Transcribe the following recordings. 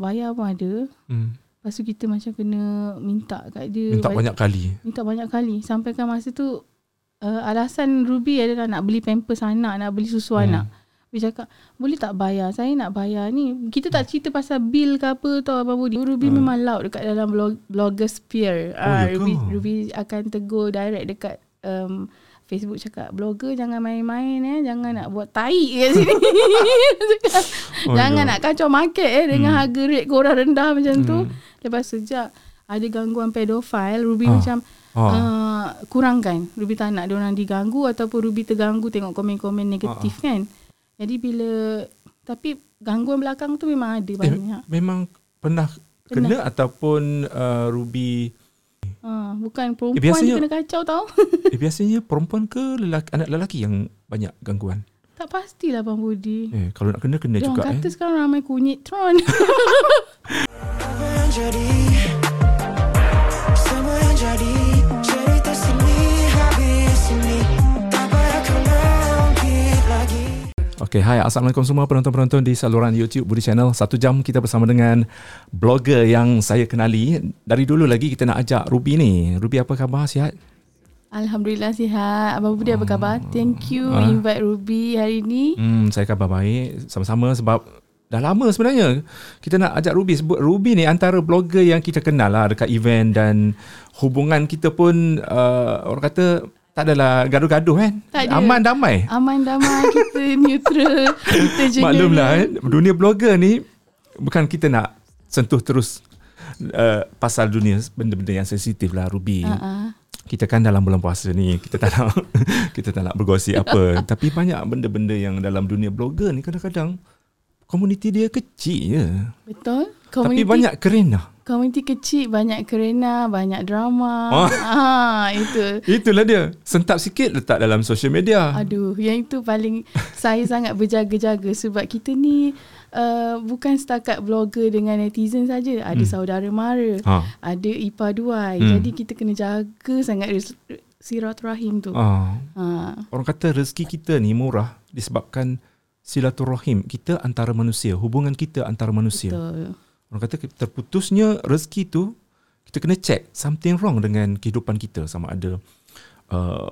tak bayar pun ada. Hmm. Lepas tu kita macam kena minta kat dia. Minta Ba- banyak kali. Minta banyak kali. Sampai kan masa tu uh, alasan Ruby adalah nak beli pampers anak, nak beli susu Hmm. anak. Ruby cakap, boleh tak bayar? Saya nak bayar ni. Kita tak cerita pasal bil ke apa tau Abang Budi. Ruby Hmm. memang loud dekat dalam blog, blogger sphere. Oh, ke? Ruby, Ruby akan tegur direct dekat um, Facebook cakap, blogger jangan main-main eh. Jangan nak buat tai kat sini. Cakap, Oh, jangan nak kacau market eh dengan Hmm. harga rate korang rendah macam tu. Hmm. Lepas sejak ada gangguan pedofil, Ruby Ah. macam Ah. uh, kurangkan. Ruby tak nak orang diganggu ataupun Ruby terganggu tengok komen-komen negatif Ah, kan. Jadi bila tapi gangguan belakang tu memang ada Eh, banyak. memang pernah, Pernah. kena ataupun uh, Ruby Ha, bukan perempuan Eh, biasanya- kena kacau tau. eh, biasanya perempuan ke lelaki, anak lelaki yang banyak gangguan? tak pastilah Bang Budi. Eh, kalau nak kena kena Dia juga orang kata eh. sekarang ramai kunyit tron. Okay, hai. Assalamualaikum semua penonton-penonton di saluran YouTube Budi Channel. Satu jam kita bersama dengan blogger yang saya kenali. Dari dulu lagi kita nak ajak Ruby ni. Ruby apa khabar? Sihat? Alhamdulillah sihat. Abang Budi apa khabar? Thank you Ah. invite Ruby hari ni. Hmm, saya khabar baik. Sama-sama sebab dah lama sebenarnya kita nak ajak Ruby sebut Ruby ni antara blogger yang kita kenal lah dekat event dan hubungan kita pun uh, orang kata tak adalah gaduh-gaduh kan. Tak ada. Aman damai. Aman damai kita neutral. Kita general. Maklumlah eh, dunia blogger ni bukan kita nak sentuh terus uh, pasal dunia benda-benda yang sensitif lah Ruby. Uh-uh. Kita kan dalam bulan puasa ni kita tak nak kita tak nak bergosip apa tapi banyak benda-benda yang dalam dunia blogger ni kadang-kadang komuniti dia kecil je. Betul. Tapi banyak kerena. Komuniti kecil banyak kerena, banyak drama. Ah, itu. Itulah dia. Sentap sikit letak dalam social media. Aduh, yang itu paling saya sangat berjaga-jaga sebab kita ni uh, bukan setakat blogger dengan netizen saja. Ada Hmm. saudara mara, Ha. ada ipar duai. Hmm. Jadi kita kena jaga sangat res- silaturahim tu. Ha. Ha. Orang kata rezeki kita ni murah disebabkan silaturahim kita antara manusia, hubungan kita antara manusia. Betul. Orang kata terputusnya rezeki tu kita kena check something wrong dengan kehidupan kita sama ada uh,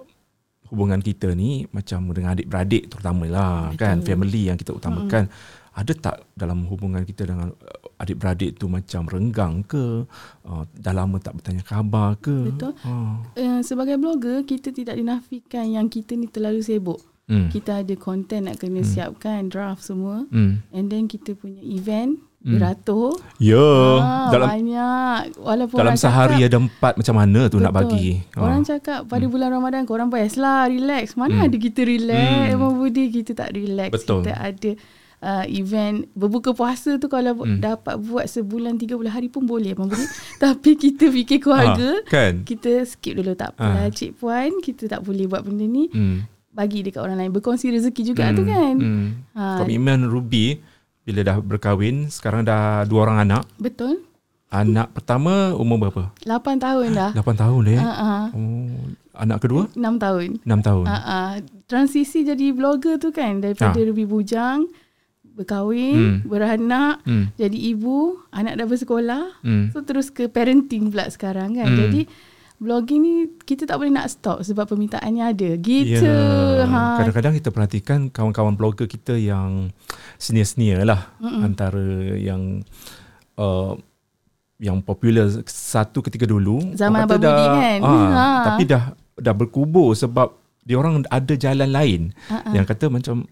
hubungan kita ni macam dengan adik-beradik terutamanya Betul. kan family yang kita utamakan ada tak dalam hubungan kita dengan uh, adik-beradik tu macam renggang ke uh, dah lama tak bertanya khabar ke Betul. ha. Uh, sebagai blogger, kita tidak dinafikan yang kita ni terlalu sibuk. hmm. Kita ada content nak kena Hmm. siapkan, draft semua. hmm. And then kita punya event Hmm. Beratur. ya ah, dalam banyak. Walaupun dalam sehari cakap, ada empat macam mana tu nak Betul. bagi Ha. Orang cakap pada bulan Ramadan korang best lah relax. Mana Hmm. ada kita relax. Hmm. Abang Budi kita tak relax. Betul. Kita ada uh, event berbuka puasa tu kalau Hmm. dapat buat sebulan 30 hari pun boleh Abang Budi. Tapi kita fikir keluarga. Ha, kan Kita skip dulu tak Ah. Cik Puan. Kita tak boleh buat benda ni. hmm. Bagi dekat orang lain. Berkongsi rezeki juga Hmm, tu kan. hmm. Ha, Komitmen Ruby bila dah berkahwin, sekarang dah dua orang anak. betul. Anak pertama umur berapa? 8 tahun dah. 8 tahun dah. Ha, eh? ha. Oh, anak kedua 6 tahun. 6 tahun. Uh, uh, transisi jadi blogger tu kan daripada Ah. Ruby Bujang berkahwin, Hmm. beranak, Hmm. jadi ibu, anak dah bersekolah, Hmm. so terus ke parenting pula sekarang kan. Hmm. Jadi blogging ni kita tak boleh nak stop sebab permintaannya ada. Gitu. Ya, Ha. kadang-kadang kita perhatikan kawan-kawan blogger kita yang senior-senior lah Mm-mm. antara yang uh, yang popular satu ketika dulu Zaman Abang Budi kan? ah, Ha. tapi dah dah berkubur sebab dia orang ada jalan lain Ha-ha. yang kata macam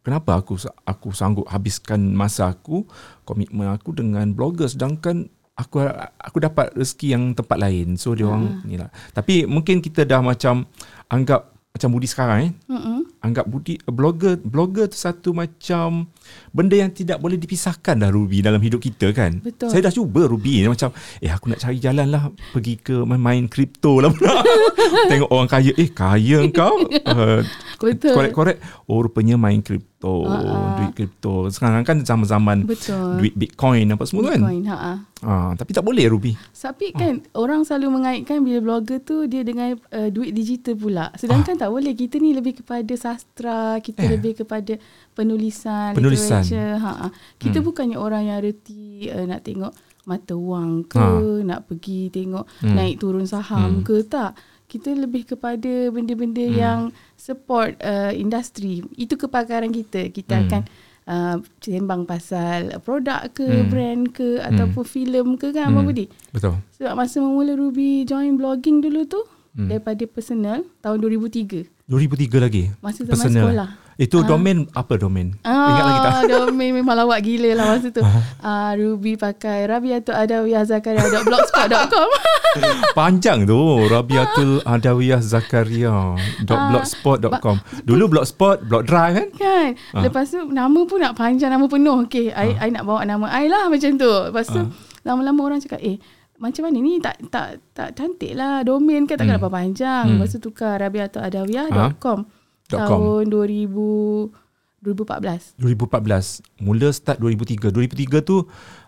kenapa aku aku sanggup habiskan masa aku komitmen aku dengan blogger sedangkan aku aku dapat rezeki yang tempat lain. So dia orang ni lah. Tapi mungkin kita dah macam anggap macam Budi sekarang eh. Mm-mm. anggap Budi blogger blogger tu satu macam benda yang tidak boleh dipisahkan dah Ruby dalam hidup kita kan? Betul. saya dah cuba Ruby. Ni macam eh aku nak cari jalan lah pergi ke main kripto lah pula. Tengok orang kaya eh kaya kau uh, Betul. korek-korek oh rupanya main kripto kripto, duit kripto. Sekarang kan zaman-zaman Betul. duit Bitcoin apa semua kan. Bitcoin. Ha ah. Ah, tapi tak boleh Ruby. Tapi kan orang selalu mengaitkan bila blogger tu dia dengan uh, duit digital pula. Sedangkan tak boleh. Kita ni lebih kepada sastra, kita. Eh. lebih kepada penulisan, Penulisan. literature. Ha. Kita bukannya orang yang reti uh, nak tengok mata wang ke, Ha. nak pergi tengok Hmm. naik turun saham ke tak. Kita lebih kepada benda-benda Hmm. yang support uh, industri. Itu kepakaran kita. Kita Hmm. akan uh, sembang pasal produk ke, Hmm. brand ke ataupun filem ke kan Hmm. Budi. Betul. Sebab masa memula Ruby join blogging dulu tu Hmm. daripada personal tahun 2003. 2003 lagi. Masa zaman Personal. sekolah. Itu domain apa domain? Ah, Ingat lagi tak? domain memang lawak gila lah masa tu. Ah, Ruby pakai Rabiatul Adawiyah Zakaria.blogspot.com. Panjang tu Rabiatul Adawiyah Zakaria .blogspot.com Dulu blogspot Blog drive kan kan. Lepas tu nama pun nak panjang nama penuh. Okay, I, I nak bawa nama I lah macam tu. Lepas tu lama-lama orang cakap, eh macam mana ni tak tak tak cantik lah domain kan takkan Hmm. dapat panjang. Hmm. Lepas tu tukar rabiatuladawiyah.com com. Tahun 2000 2014. 2014 Mula start 2003 2003 tu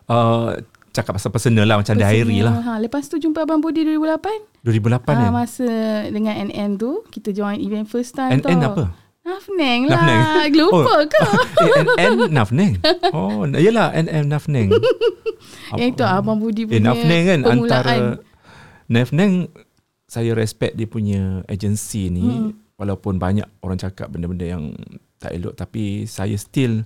uh, Cakap pasal personal lah Macam diary lah Ha, lepas tu jumpa Abang Budi 2008. 2008 Ah, kan masa dengan NN tu kita join event first time NN tau. apa? Nafneng lah. Nafneng. Lupa Oh. ke? Eh NN Nafneng Oh yelah NN Nafneng Yang itu Abang Budi Eh punya Nafneng kan permulaan. Antara Nafneng Saya respect dia punya agensi ni Hmm. Walaupun banyak orang cakap benda-benda yang tak elok Tapi saya still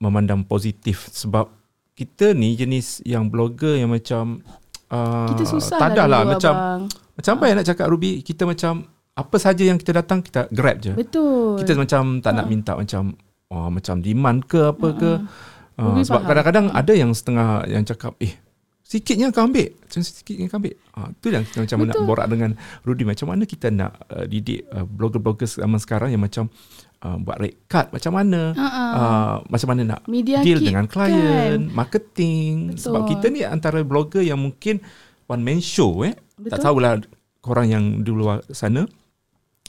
memandang positif Sebab kita ni jenis yang blogger yang macam uh, Kita susah tak ada lah lah macam abang. macam apa yang nak cakap Ruby kita macam apa saja yang kita datang kita grab je Betul. kita macam tak nak minta macam oh, macam demand ke apa ke uh, Ruby sebab faham. kadang-kadang ada yang setengah yang cakap eh sikitnya kau ambil macam sikitnya kau ambil ha, tu yang kita macam nak Betul. borak dengan Rudy macam mana kita nak uh, didik uh, blogger-blogger zaman sekarang yang macam uh, buat rate card macam mana Ha-ha. uh, macam mana nak Media deal kit dengan klien kan? marketing Betul. sebab kita ni antara blogger yang mungkin one man show eh tak Betul. tahulah korang yang di luar sana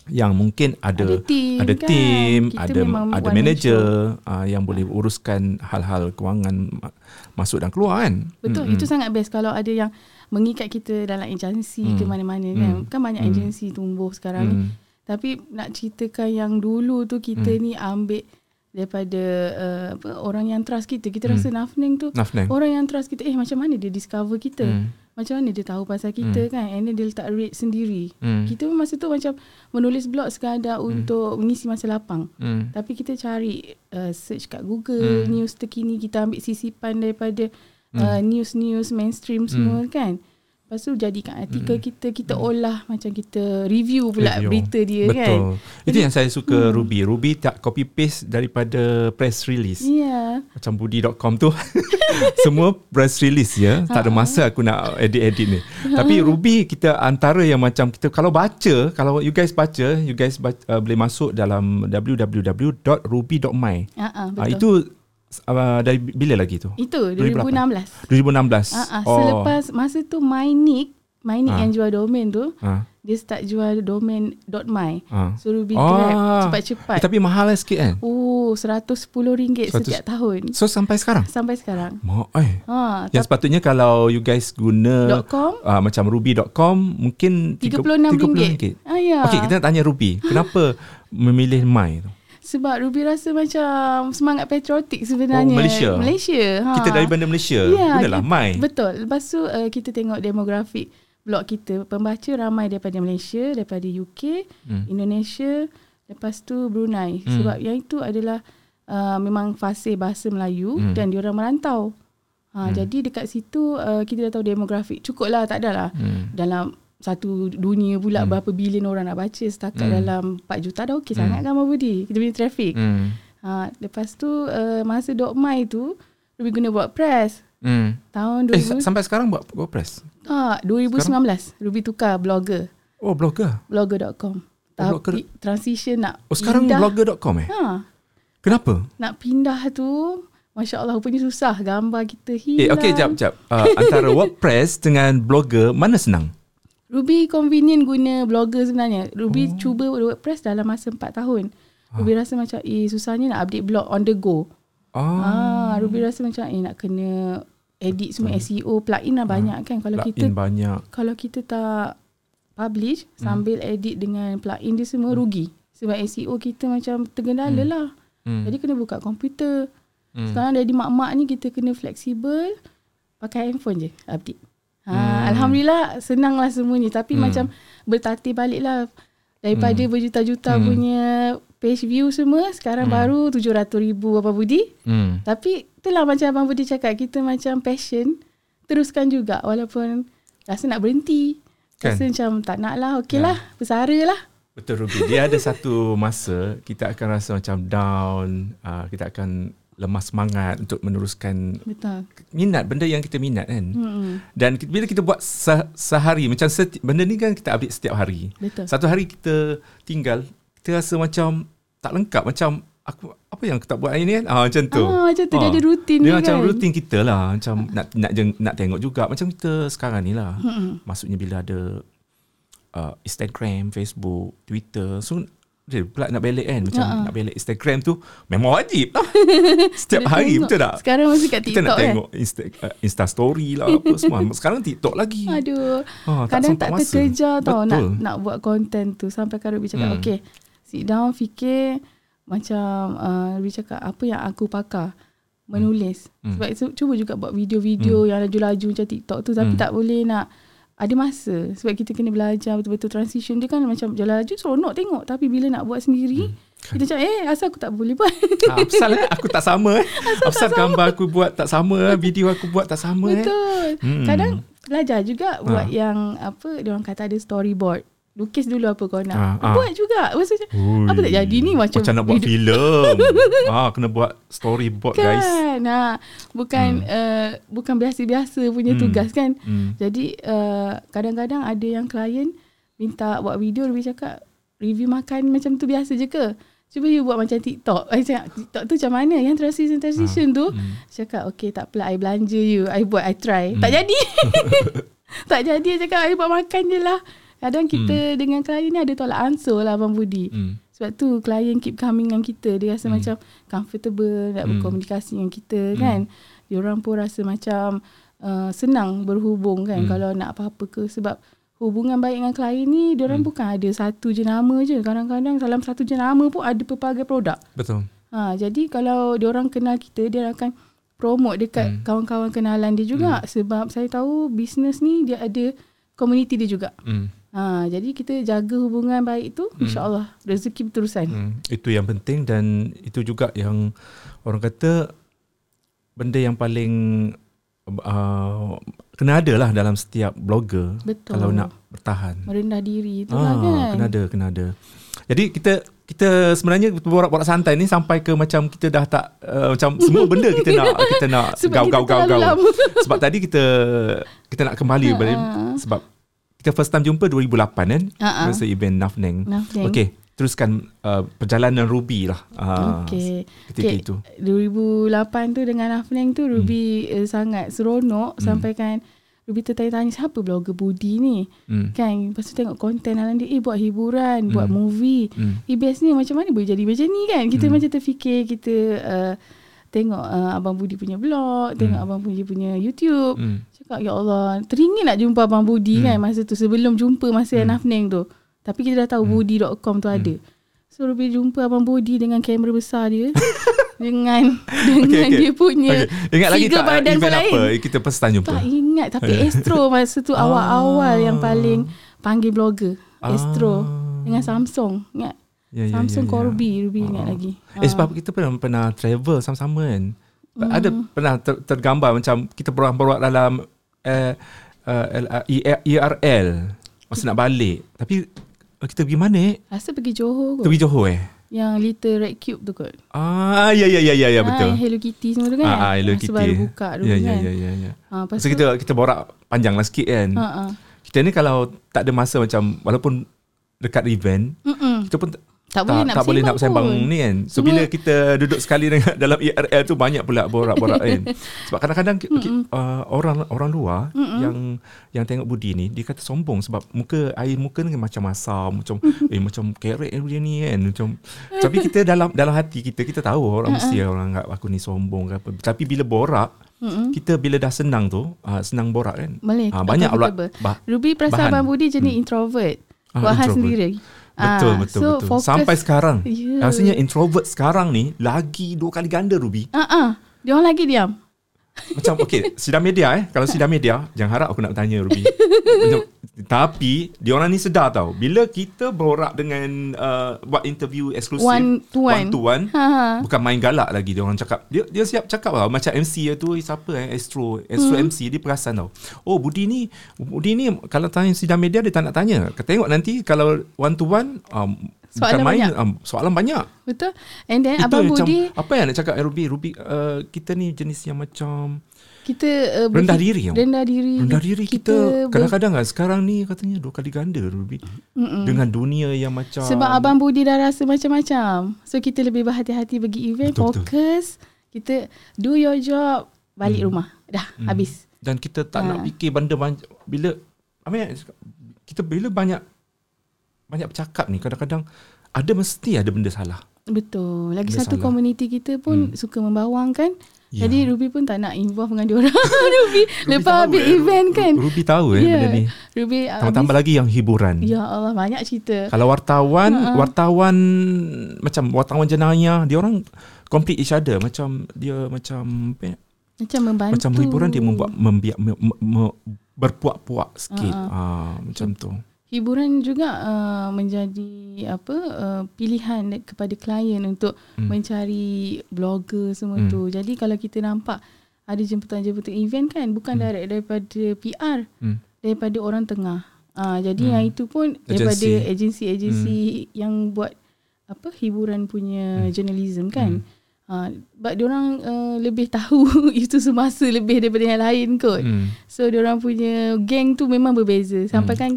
yang mungkin ada Ada team ada kan? team, Kita ada ada manager uh, yang boleh uruskan hal-hal kewangan ma- masuk dan keluar kan. Betul, Mm-mm. itu sangat best kalau ada yang mengikat kita dalam agensi Hmm. ke mana-mana kan. Hmm. Kan banyak Hmm. agensi tumbuh sekarang ni. Hmm. Tapi nak ceritakan yang dulu tu kita ni ambil daripada uh, apa orang yang trust kita. Kita rasa Nafning tu Nafneng. orang yang trust kita eh macam mana dia discover kita? Hmm. Macam mana dia tahu pasal kita kan? And then dia letak rate sendiri. Hmm. Kita pun masa tu macam menulis blog sekadar untuk mengisi masa lapang. Hmm. Tapi kita cari uh, search kat Google, Hmm. news terkini kita ambil sisipan daripada uh, news-news mainstream Hmm. semua kan. Lepas tu jadikan artikel kita, kita olah macam kita review pula Review. berita dia Betul. kan. Itu yang saya suka Ruby. Ruby tak copy paste daripada press release. Ya. Yeah. Macam budi.com tu semua press release ya. Tak ada masa aku nak edit-edit ni. Tapi Ruby kita antara yang macam kita kalau baca, kalau you guys baca, you guys baca, uh, boleh masuk dalam www.ruby.my. Uh, uh, betul. Ah itu uh, dari bila lagi tu? itu 2008. 2016. 2016. Ah, ah, selepas masa tu MyNick, MyNick Ah. yang jual domain tu, Ah. dia start jual domain .my. Ah. So Ruby Ah. grab cepat-cepat. Eh, tapi mahal lah sikit kan? Oh, RM110 100 setiap tahun. So sampai sekarang? Sampai sekarang. Ma eh. Ha, Yang sepatutnya kalau you guys guna .com uh, macam ruby.com mungkin tiga- RM36. Ah, ya. Okey, kita nak tanya Ruby. Kenapa memilih My tu? Sebab Ruby rasa macam semangat patriotik sebenarnya. Oh, Malaysia? Malaysia. Ha. Kita dari bandar Malaysia. Ya, Gunalah My. Betul. Lepas tu uh, kita tengok demografik blog kita. Pembaca ramai daripada Malaysia, daripada UK, Hmm. Indonesia, lepas tu Brunei. Hmm. Sebab yang itu adalah uh, memang fasih bahasa Melayu Hmm. dan diorang merantau. Ha, Hmm. Jadi dekat situ uh, kita dah tahu demografik. Cukup lah, tak adalah. Hmm. Dalam satu dunia pula Hmm. berapa bilion orang nak baca setakat Hmm. dalam 4 juta dah okey Hmm. sangat kan Budi. Kita punya traffic. Hmm. Ha, lepas tu uh, masa .my tu Ruby guna WordPress. Hmm. Tahun Eh, 2000 sa- sampai sekarang buat WordPress? ah, 2019 Ruby tukar blogger Oh, blogger. blogger.com. Oh, Tapi transition nak Oh, sekarang pindah, blogger.com eh? Ha, Kenapa? nak pindah tu Masya Allah rupanya susah gambar kita Eh, hilang. okey, jap, jap. Uh, antara WordPress dengan blogger, mana senang? Ruby convenient guna blogger sebenarnya. Ruby Oh. cuba WordPress dalam masa 4 tahun. Ruby rasa macam eh susahnya nak update blog on the go. Ah, Ah, Ruby rasa macam eh nak kena edit semua SEO plugin lah banyak kan kalau plugin kita banyak. kalau kita tak publish sambil edit dengan plugin dia semua rugi. Sebab SEO kita macam tergendala lah. Hmm. Jadi kena buka komputer. Hmm. Sekarang jadi mak-mak ni kita kena fleksibel pakai handphone je update. Ha, Hmm. Alhamdulillah senang lah semuanya tapi Hmm. macam bertatih balik lah daripada berjuta-juta Hmm. punya page view semua sekarang baru 700 ribu apa Budi. Hmm. Tapi itulah macam Abang Budi cakap kita macam passion teruskan juga walaupun rasa nak berhenti. Kan? Rasa macam tak nak lah okey Ya. lah bersara lah. Betul Ruby. Dia ada satu masa kita akan rasa macam down, uh, kita akan lemah semangat untuk meneruskan Betul. minat benda yang kita minat kan. Hmm. Dan kita, bila kita buat se- sehari macam seti- benda ni kan kita update setiap hari. Betul. Satu hari kita tinggal kita rasa macam tak lengkap macam aku apa yang aku tak buat hari ni kan. Ah macam tu. Ah, macam tu Ah. ada rutin Dia dia macam kan. rutin kita lah macam nak nak jeng- nak tengok juga macam kita sekarang ni lah. Hmm. Maksudnya bila ada uh, Instagram, Facebook, Twitter. So dia pula nak balik kan macam Ha-ha. nak balik Instagram tu memang wajib lah. Setiap hari tengok. betul tak? Sekarang masih kat Kita TikTok nak kan. tengok Insta, uh, Insta story lah apa semua. Sekarang TikTok lagi. Aduh. Ha, Kadang tak masa. terkejar tau nak Betul. nak buat konten tu sampai kan Ruby cakap Hmm. hmm. okay sit down fikir macam uh, Ruby cakap apa yang aku pakar menulis Hmm. sebab itu cuba juga buat video-video yang laju-laju macam TikTok tu tapi Hmm. tak boleh nak ada masa sebab kita kena belajar betul-betul transition dia kan macam jalan laju seronok tengok tapi bila nak buat sendiri Hmm. kita macam eh asal aku tak boleh buat Ah, Apsal eh, aku tak sama eh. Apsal gambar aku buat tak sama eh. Video aku buat tak sama eh. betul Hmm. kadang belajar juga buat Ah. yang apa dia orang kata ada storyboard lukis dulu apa kau nak Ah, ah. buat juga maksudnya Ui. apa tak jadi ni macam Macam nak buat filem. ah, kena buat storyboard guys. kan nah, bukan uh, bukan biasa-biasa punya Hmm. tugas kan Hmm. jadi uh, kadang-kadang ada yang klien minta buat video lebih cakap review makan macam tu biasa je ke cuba you buat macam TikTok I cakap TikTok tu macam mana yang transition transition tu Hmm. cakap okay tak apalah I belanja you I buat I try Hmm. tak jadi tak jadi I cakap I buat makan je lah kadang kita dengan klien ni ada tolak ansur lah Abang Budi Hmm. sebab tu klien keep coming dengan kita. Dia rasa hmm. macam comfortable nak Hmm. berkomunikasi dengan kita kan. Dia orang pun rasa macam uh, senang berhubung kan Hmm. kalau nak apa-apa ke sebab hubungan baik dengan klien ni dia orang Hmm. bukan ada satu jenama je. Kadang-kadang dalam satu jenama pun ada pelbagai produk. Betul. Ha jadi kalau dia orang kenal kita dia akan promote dekat Hmm. kawan-kawan kenalan dia juga sebab saya tahu bisnes ni dia ada community dia juga. Hmm. Ha jadi kita jaga hubungan baik tu insya-Allah rezeki berterusan. Hmm. Itu yang penting dan itu juga yang orang kata benda yang paling uh, kena ada lah dalam setiap blogger Betul. kalau nak bertahan. merendah diri tu lah Ah, kan. kena ada, kena ada. Jadi kita kita sebenarnya borak-borak santai ni sampai ke macam kita dah tak uh, macam semua benda kita nak kita nak gau gau gau gau. Sebab tadi kita kita nak kembali Ha, balik ha. sebab kita first time jumpa 2008 kan ha. masa event Nafneng. Nafneng. Okey, teruskan uh, perjalanan Ruby lah. Uh, Okey. Ketika Okey, itu. 2008 tu dengan Afneng tu Ruby hmm. eh, sangat seronok hmm. sampai kan Ruby tertanya-tanya siapa blogger Budi ni. Hmm. Kan lepas tu tengok konten dalam dia eh buat hiburan, hmm. buat movie. Hmm. Eh best ni macam mana boleh jadi macam ni kan. Kita Hmm. macam terfikir kita uh, tengok uh, Abang Budi punya blog, tengok Hmm. Abang Budi punya YouTube. Hmm. Cakap ya Allah Teringin nak jumpa Abang Budi hmm. kan Masa tu Sebelum jumpa Masa hmm. Nafneng tu Tapi kita dah tahu hmm. Budi.com tu hmm. ada So Ruby jumpa Abang Budi Dengan kamera besar dia Dengan Dengan Okey, okey. dia punya Okay. Ingat lagi tak badan event pun lain. apa kita first time jumpa? Tak ingat Tapi Astro Masa tu awal-awal Yang paling Panggil blogger Astro Ah. Dengan Samsung Ingat Ya, ya, Samsung ya, ya. Corby Ruby ingat Ah. lagi Eh sebab kita pernah pernah travel sama-sama kan. Hmm. Ada pernah ter, tergambar macam kita borak-borak dalam uh, uh, IRL masa nak balik. Tapi uh, kita pergi mana eh? Rasa pergi Johor Kita kot pergi Johor eh? Yang Little Red Cube tu kot Ah ya ya ya ya ya betul. Ah, Hello Kitty semua tu kan Ah, ah Hello Kitty. baru buka dulu ya, kan ya ya ya ya. Lepas So kita kita borak panjang lah sikit kan. Ha, ha. Kita ni kalau tak ada masa macam walaupun dekat event, Mm-mm. kita pun Tak boleh nak tak boleh nak bersembang pun. ni kan. So Semua- bila kita duduk sekali dengan dalam IRL tu banyak pula borak-borak kan. Sebab kadang-kadang uh, orang orang luar yang yang tengok Budi ni dia kata sombong sebab muka air muka ni macam masam macam eh macam kerek dia ni kan macam tapi kita dalam dalam hati kita kita tahu orang mesti orang anggap aku ni sombong ke apa. Tapi bila borak kita bila dah senang tu uh, senang borak kan. Boleh. Ah, banyak pula bah, Ruby perasan bahan. Abang Budi jenis introvert. Ah, introvert. sendiri. Betul Ah, betul so betul. Fokus, Sampai sekarang. Ya. Rasanya introvert sekarang ni lagi dua kali ganda Ruby. Ah ah. Dia orang lagi diam. Macam okay Sidang media eh Kalau sidang media Jangan harap aku nak tanya Ruby Macam, Tapi Dia orang ni sedar tau Bila kita berorak dengan uh, Buat interview eksklusif One to one. One to one Ha, ha. Bukan main galak lagi Dia orang cakap Dia dia siap cakap tau Macam MC dia tu Siapa eh Astro Astro Hmm. MC Dia perasan tau Oh Budi ni Budi ni Kalau tanya sidang media Dia tak nak tanya Tengok nanti Kalau one to one um, Soalan Bukan main banyak. um, Soalan banyak Betul. And then Itu Abang macam Budi Apa yang nak cakap eh, Ruby Ruby uh, Kita ni jenis yang macam kita uh, Rendah diri tau. Rendah diri. Rendah diri kita, ber- kadang-kadang kan sekarang ni katanya dua kali ganda Ruby. Mm-mm. Dengan dunia yang macam Sebab Abang Budi dah rasa macam-macam. So kita lebih berhati-hati pergi event, Betul, betul. fokus, kita do your job, balik rumah. Dah, Hmm. habis. dan kita tak Ha. nak fikir benda banyak bila I mean, kita bila banyak banyak bercakap ni kadang-kadang ada mesti ada benda salah. Betul. Lagi Benda satu salah. komuniti kita pun Hmm. suka membawang kan. Ya. Jadi Ruby pun tak nak involve dengan diorang. Ruby, Ruby lepas habis eh, event kan. Ruby tahu eh Ya. benda ni. Ruby Tambah-tambah lagi yang hiburan. Ya Allah, banyak cerita. Kalau wartawan, Ha-ha. wartawan macam wartawan jenayah, dia orang complete each other macam dia macam ya? Macam membantu. macam hiburan dia membuat membiak me, me, me, berpuak-puak sikit. Ha-ha. Ah macam tu. Hiburan juga uh, menjadi apa uh, pilihan kepada klien untuk Hmm. mencari blogger semua Hmm. tu. Jadi kalau kita nampak ada jemputan-jemputan event kan bukan Hmm. direct daripada PR, Hmm. daripada orang tengah. Ah jadi Hmm. yang itu pun daripada Agensi. agensi-agensi yang buat apa hiburan punya Hmm. journalism kan. Ah but diorang uh, lebih tahu itu semasa lebih daripada yang lain kot. Hmm. So orang punya geng tu memang berbeza. Sampai Hmm. kan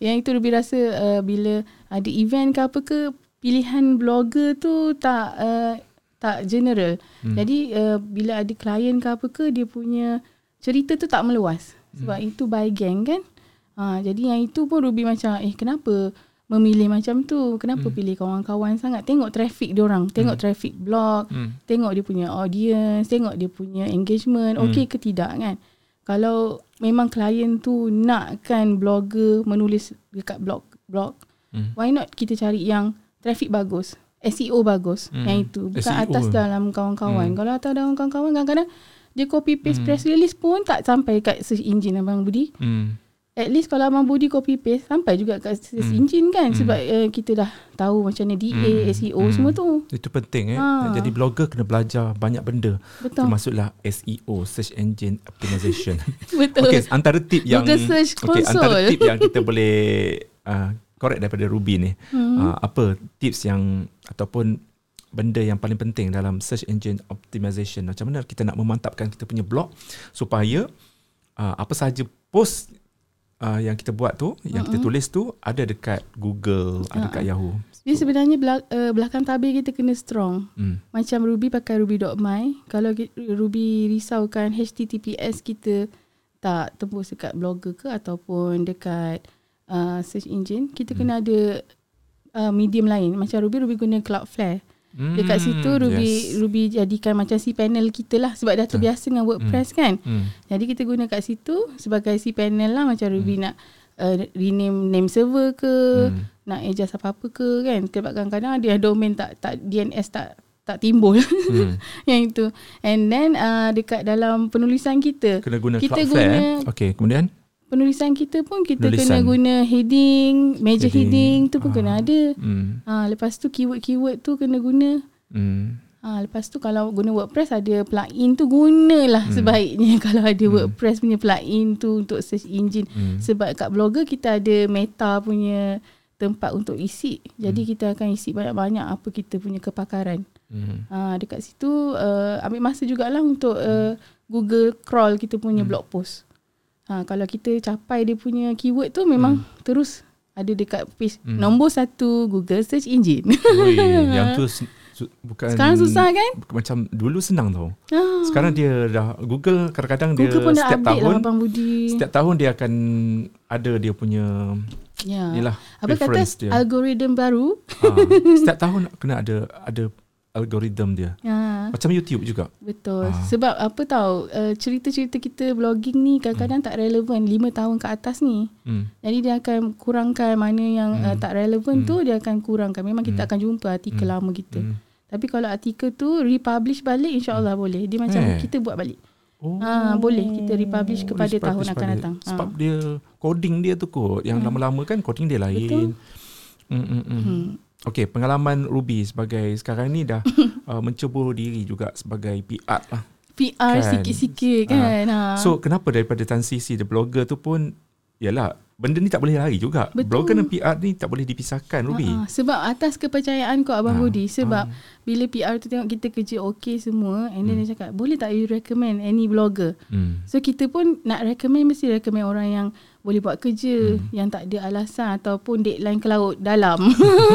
yang itu lebih rasa uh, bila ada event ke apa ke pilihan blogger tu tak uh, tak general. Hmm. Jadi uh, bila ada klien ke apa ke dia punya cerita tu tak meluas. Sebab Hmm. itu by gang kan. Ha, jadi yang itu pun Ruby macam eh kenapa memilih macam tu? Kenapa Hmm. pilih kawan-kawan sangat? Tengok traffic dia orang, tengok traffic blog, Hmm. tengok dia punya audience, tengok dia punya engagement, Hmm. okey ke tidak kan. Kalau memang klien tu nakkan blogger menulis dekat blog blog, Hmm. why not kita cari yang traffic bagus, SEO bagus, Hmm. yang itu bukan SEO. atas dalam kawan-kawan. Hmm. Kalau atas dalam kawan-kawan kadang-kadang dia copy paste press release pun tak sampai kat search engine Abang Budi. Hmm. At least kalau Abang Budi copy paste sampai juga kat search Hmm. engine kan Hmm. sebab uh, kita dah tahu macam mana DA, Hmm. SEO Hmm. semua tu. Itu penting eh. Ha. Jadi blogger kena belajar banyak benda. Betul. Termasuklah SEO, search engine optimization. Betul. Okey, antara tip yang Google Search okey, antara Console. tip yang kita boleh uh, correct daripada Ruby ni. Hmm. Uh, apa tips yang ataupun benda yang paling penting dalam search engine optimization. Macam mana kita nak memantapkan kita punya blog supaya uh, apa sahaja post uh, yang kita buat tu, yang kita tulis tu ada dekat Google, ada dekat Yahoo. Dia sebenarnya belak, uh, belakang tabir kita kena strong. Hmm. Macam Ruby pakai ruby.my. Kalau Ruby risaukan HTTPS kita tak tembus dekat blogger ke ataupun dekat uh, search engine, kita kena ada uh, medium lain. Macam Ruby, Ruby guna Cloudflare. Dekat Hmm, situ Ruby yes. Ruby jadikan macam si panel kita lah sebab dah terbiasa dengan WordPress kan. Hmm. Jadi kita guna kat situ sebagai si panel lah macam Ruby nak uh, rename name server ke, Hmm. nak adjust apa-apa ke kan. Sebab kadang-kadang ada yang domain tak tak DNS tak tak timbul. Hmm. yang itu. And then uh, dekat dalam penulisan kita, Kena guna kita Cloudflare. guna eh. Okey, kemudian penulisan kita pun kita Penulisan. kena guna heading, major heading, Heading. tu pun Ah. kena ada. hmm. Ha, lepas tu keyword-keyword tu kena guna. Hmm. Ha, lepas tu kalau guna WordPress ada plugin tu gunalah hmm. sebaiknya kalau ada hmm. WordPress punya plugin tu untuk search engine. Hmm. Sebab kat blogger kita ada meta punya tempat untuk isi. Jadi Hmm. kita akan isi banyak-banyak apa kita punya kepakaran. Hmm. Ha, dekat situ uh, ambil masa jugalah untuk uh, Google crawl kita punya Hmm. blog post. Ha, kalau kita capai dia punya keyword tu memang terus Ada dekat page Hmm. nombor satu Google search engine. Ui, yang tu su- bukan Sekarang susah kan? Macam dulu senang tau. Ah. Sekarang dia dah Google kadang-kadang dia Google pun dah setiap update tahun lah Abang Budi. setiap tahun dia akan ada dia punya ya. Yalah, Apa kata dia. algoritma baru? ha, setiap tahun kena ada ada algoritma dia. Ha, Macam YouTube juga. betul. Ah. Sebab apa tahu uh, cerita-cerita kita blogging ni kadang-kadang tak relevan 5 tahun ke atas ni. Hmm. Jadi dia akan kurangkan mana yang uh, Hmm. tak relevan Hmm. tu dia akan kurangkan. Memang kita Hmm. akan jumpa artikel Hmm. lama kita. Hmm. Tapi kalau artikel tu republish balik insya-Allah boleh. Dia macam Eh. kita buat balik. Oh. Ah, boleh kita republish kepada Republish tahun akan balik. datang. Sebab Ah. dia coding dia tu kot. Yang Hmm. lama-lama kan coding dia lain. Betul. Hmm, hmm, hmm. Hmm. Okey, pengalaman Ruby sebagai sekarang ni dah uh, mencebur diri juga sebagai PR lah. PR Kan. sikit-sikit kan. Ha. So kenapa daripada transisi the blogger tu pun yalah benda ni tak boleh lari juga. Betul. Blogger dan PR ni tak boleh dipisahkan Ruby. Ha, sebab atas kepercayaan kau Abang Ah, Budi sebab ah. Bila PR tu tengok kita kerja okey semua and then Hmm. dia cakap boleh tak you recommend any blogger Hmm. so kita pun nak recommend mesti recommend orang yang boleh buat kerja Hmm. yang tak ada alasan ataupun deadline ke laut dalam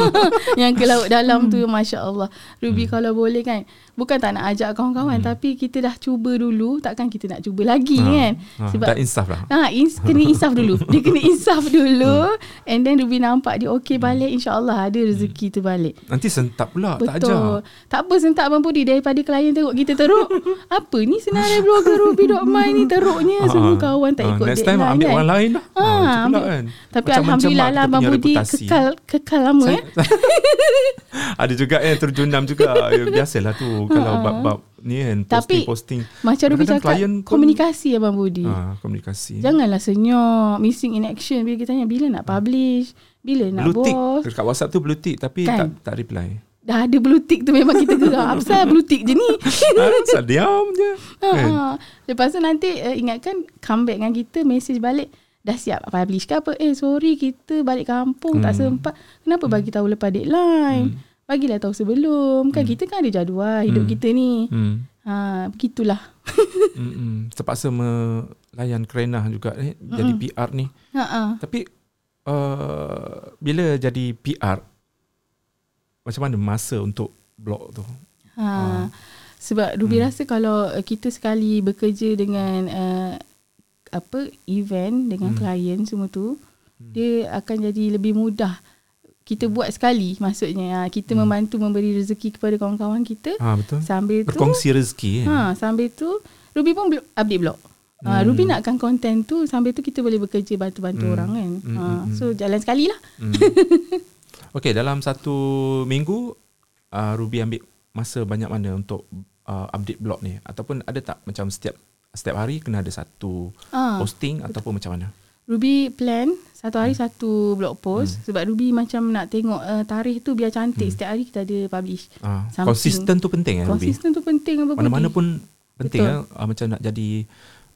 yang ke laut dalam tu Masya Allah Ruby Hmm. kalau boleh kan bukan tak nak ajak kawan-kawan Hmm. tapi kita dah cuba dulu takkan kita nak cuba lagi Ah, kan ah, sebab tak insaf lah. Ha, ins, kena insaf dulu. Dia kena insaf dulu. And then Ruby nampak dia okey balik. InsyaAllah ada rezeki tu balik. Nanti sentap pula tak ajar. Tak apa sentak Abang Budi daripada klien tengok kita teruk. apa ni senarai blogger Ruby.my ni teruknya. Ah, Semua ah. kawan tak Ah, ikut Next time ambil kan. orang lain lah. Ah, Ah, macam pula ambil- kan. Tapi Macam Alhamdulillah lah Abang Budi reputasi. kekal, kekal lama eh. ada juga yang terjunam juga. Ya, Biasalah tu kalau Ha, ha. bab-bab ni kan Tapi, posting-posting. Macam Ruby cakap klien pun- komunikasi Abang Budi. Ah, komunikasi. Janganlah senyap, missing in action. Bila kita tanya bila nak publish, bila nak blue tick. bos. Dekat WhatsApp tu blue tick tapi Kan? tak tak reply. Dah ada blue tick tu memang kita gerak. Apa pasal blue tick je ni? ah, asal diam je. Ha, Kan? Lepas tu nanti uh, ingatkan comeback dengan kita message balik dah siap publish ke apa eh sorry kita balik kampung tak Hmm. sempat kenapa bagi tahu lepas deadline bagilah tahu sebelum kan kita kan ada jadual hidup Hmm. kita ni Hmm. ha begitulah Mm-mm. Terpaksa melayan kerenah juga eh, jadi PR ni. ha ha Tapi uh, bila jadi PR macam mana masa untuk blog tu? ha sebab Ruby Hmm. rasa kalau uh, kita sekali bekerja dengan uh, apa event dengan Hmm. klien semua tu dia akan jadi lebih mudah kita buat sekali maksudnya ha, kita Hmm. membantu memberi rezeki kepada kawan-kawan kita Ha betul. sambil tu Berkongsi rezeki kan. ha sambil tu Ruby pun update blog ha, Hmm. Ruby nakkan konten tu sambil tu kita boleh bekerja bantu-bantu Hmm. orang kan Hmm, ha, hmm, hmm. so jalan sekali lah Hmm. Okey, dalam satu minggu uh, Ruby ambil masa banyak mana untuk uh, update blog ni ataupun ada tak macam setiap setiap hari kena ada satu ha, posting ataupun macam mana? Ruby plan satu hari satu blog post Hmm. sebab Ruby macam nak tengok uh, tarikh tu biar cantik setiap hari kita ada publish Ah, Something. konsisten tu penting kan Ruby? konsisten tu penting apa Mana-mana pun penting Betul. ya. Uh, macam nak jadi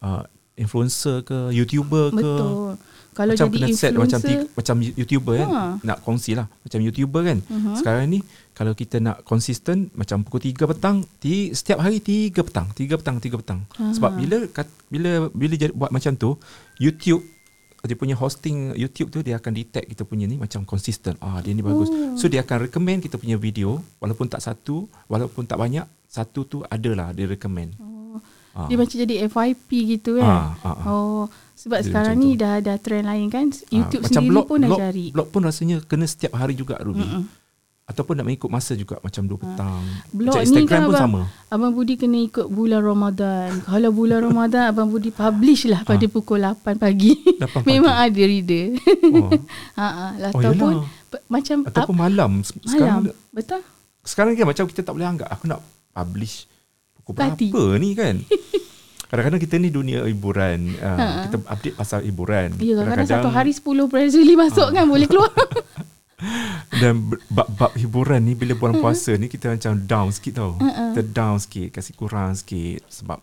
uh, influencer ke, YouTuber ke. betul kalau macam jadi kena set macam influencer macam YouTuber kan. Ha. Nak kongsi lah. Macam YouTuber kan. Mhm. Sekarang ni kalau kita nak konsisten macam pukul 3 petang, ti, setiap hari 3 petang, 3 petang, 3 petang. Aha. Sebab bila kat- bila bila jadi, buat macam tu, YouTube dia punya hosting YouTube tu dia akan detect kita punya ni macam konsisten. Ah dia ni bagus. Oh. So dia akan recommend kita punya video walaupun tak satu, walaupun tak banyak, satu tu adalah dia recommend. oh. Ah. dia macam jadi FYP gitu kan Ah, ah, ah. oh sebab Dia sekarang ni tu. dah ada trend lain kan YouTube Ah, macam sendiri blog, pun dah blog, cari Blog pun rasanya kena setiap hari juga Ruby. Mm-mm. Ataupun nak mengikut masa juga macam 2 petang. Blog macam ni Instagram kan pun abang, sama. Abang Budi kena ikut bulan Ramadan. Kalau bulan Ramadan Abang Budi publish lah pada pukul 8 pagi. 8 pagi. Memang ada reader. Oh. ha ah, Oh, ataupun yalah. pe- macam Ataupun up, malam. Sekarang malam. Betul? sekarang kan macam kita tak boleh anggap aku nak publish pukul Parti. berapa ni kan. Kadang-kadang kita ni dunia hiburan. Uh, kita update pasal hiburan. Ya, kadang-kadang satu hari 10 press release masuk kan boleh keluar. Dan bab-bab hiburan ni bila bulan puasa ni kita macam down sikit tau. Uh-uh. Kita down sikit, kasih kurang sikit sebab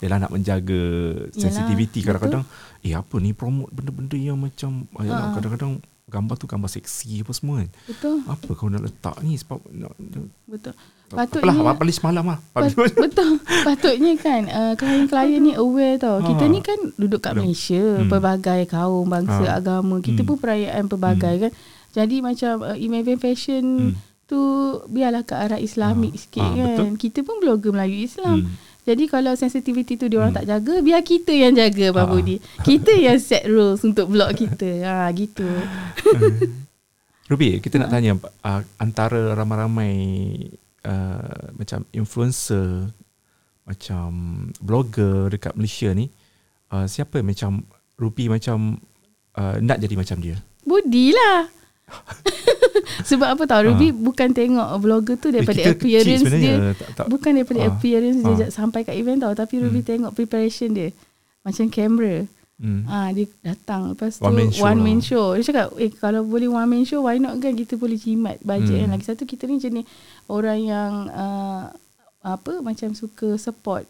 Yalah nak menjaga Yalah, sensitivity betul. kadang-kadang eh apa ni promote benda-benda yang macam uh. Kadang-kadang gambar tu gambar seksi apa semua kan. Betul. Apa kau nak letak ni sebab nak, nak Betul. Patutnya Patutnya apa semalam lah. Pat- betul. Patutnya kan uh, klien-klien ni aware tau. Ha. Kita ni kan duduk kat. Malaysia, Hmm. pelbagai kaum, bangsa, Ha. agama. Kita Hmm. pun perayaan pelbagai kan. Jadi macam uh, event fashion Hmm. tu biarlah ke arah Islamik Ha. sikit Ha, kan. betul. Kita pun blogger Melayu Islam. Hmm. Jadi kalau sensitivity tu dia orang Hmm. tak jaga, biar kita yang jaga Bang Ha. Budi. Kita yang set rules untuk blog kita. Ha gitu. Ruby, kita nak tanya uh, antara ramai-ramai uh, macam influencer, macam blogger dekat Malaysia ni, uh, siapa yang macam Ruby macam uh, nak jadi macam dia? Budi lah. Sebab apa tahu Ruby bukan tengok blogger tu daripada Eh, kita kecil appearance dia. tak, tak, Bukan daripada Ah. appearance dia Ah. sampai kat event tau Tapi Ruby tengok preparation dia Macam kamera hmm. ah Dia datang Lepas tu One man show one lah. man show Dia cakap eh kalau boleh one man show Why not kan kita boleh jimat budget Hmm. kan Lagi satu kita ni jenis orang yang uh, Apa macam suka support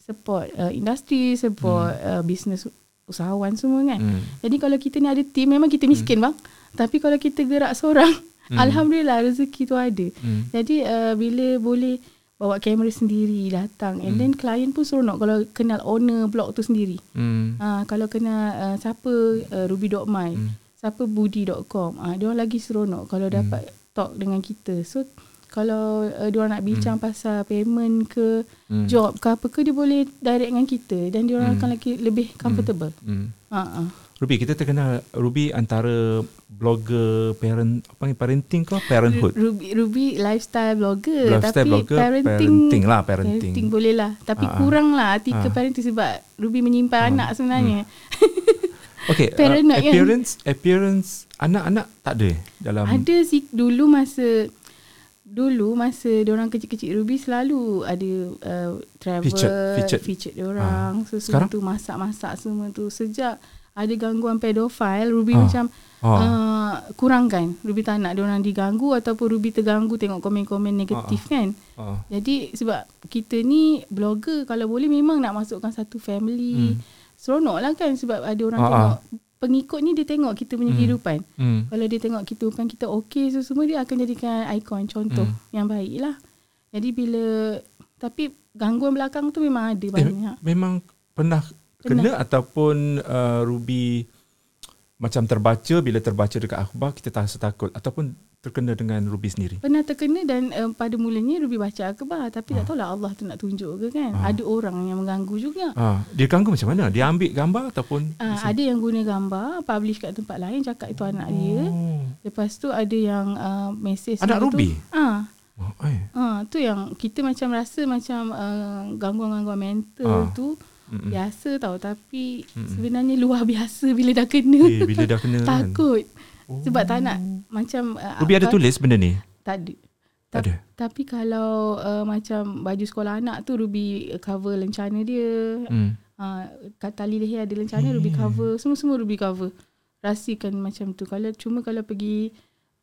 Support uh, industri Support uh, business usahawan semua kan Hmm. jadi kalau kita ni ada team memang kita miskin bang. Tapi kalau kita gerak seorang, Hmm. alhamdulillah rezeki tu ada. Hmm. Jadi uh, bila boleh bawa kamera sendiri datang and then klien pun seronok kalau kenal owner blog tu sendiri. Hmm. Ha, kalau kenal uh, siapa uh, ruby.my, Hmm. siapa budi.com, ah uh, dia orang lagi seronok kalau dapat talk dengan kita. So kalau uh, dia orang nak bincang pasal payment ke Hmm. job ke apa ke dia boleh direct dengan kita dan dia orang Hmm. akan lagi lebih comfortable. Hmm. Ha ah. Ruby, kita terkenal Ruby antara blogger parent apa ni parenting ke parenthood? Ruby, Ruby lifestyle blogger Lifestyle tapi blogger, parenting, parenting lah, parenting. parenting boleh lah tapi Ah, ah. kurang lah artikel Ah. parenting sebab Ruby menyimpan anak sebenarnya Okay, Parent uh, kan? appearance appearance anak-anak tak ada eh dalam ada sih dulu masa dulu masa orang kecil-kecil Ruby selalu ada uh, travel Featured- featured. featured diorang so semua tu masak-masak semua tu sejak ada gangguan pedofile Ruby Ah. macam Ah. uh, kurangkan Ruby tak nak diorang diganggu ataupun Ruby terganggu tengok komen-komen negatif kan uh, Jadi sebab kita ni blogger kalau boleh memang nak masukkan satu family. Hmm. Seronok lah kan sebab ada orang Ah, tengok pengikut ni dia tengok kita punya Hmm. kehidupan. hmm. Kalau dia tengok kehidupan kita okey so semua dia akan jadikan ikon contoh Hmm. yang baik lah. Jadi bila tapi gangguan belakang tu memang ada Eh, banyak. memang pernah, kena ataupun uh, Ruby macam terbaca bila terbaca dekat akhbar kita tak rasa takut ataupun terkena dengan Ruby sendiri. Pernah terkena dan um, pada mulanya Ruby baca akhbar tapi Ah. tak tahulah Allah tu nak tunjuk ke kan. Ada orang yang mengganggu juga. Ah, dia ganggu macam mana? Dia ambil gambar ataupun Uh, ada yang guna gambar publish kat tempat lain cakap itu anak dia. Oh. Lepas tu ada yang uh, mesej Anak Ruby? Tu, ah, Oh, eh. ah, tu yang kita macam rasa macam uh, gangguan-gangguan mental Ah. tu Mm-mm. biasa tau tapi sebenarnya luar biasa bila dah kena. Eh, bila dah kena kan. Takut. Sebab tak nak macam uh, Ruby ada tulis benda ni? Tak ada. Tak ada. Tapi kalau uh, macam baju sekolah anak tu Ruby cover lencana dia. Hmm. Uh, kat tali leher ada lencana Ruby cover. Semua-semua Ruby cover. Rahsiakan macam tu. Kalau cuma kalau pergi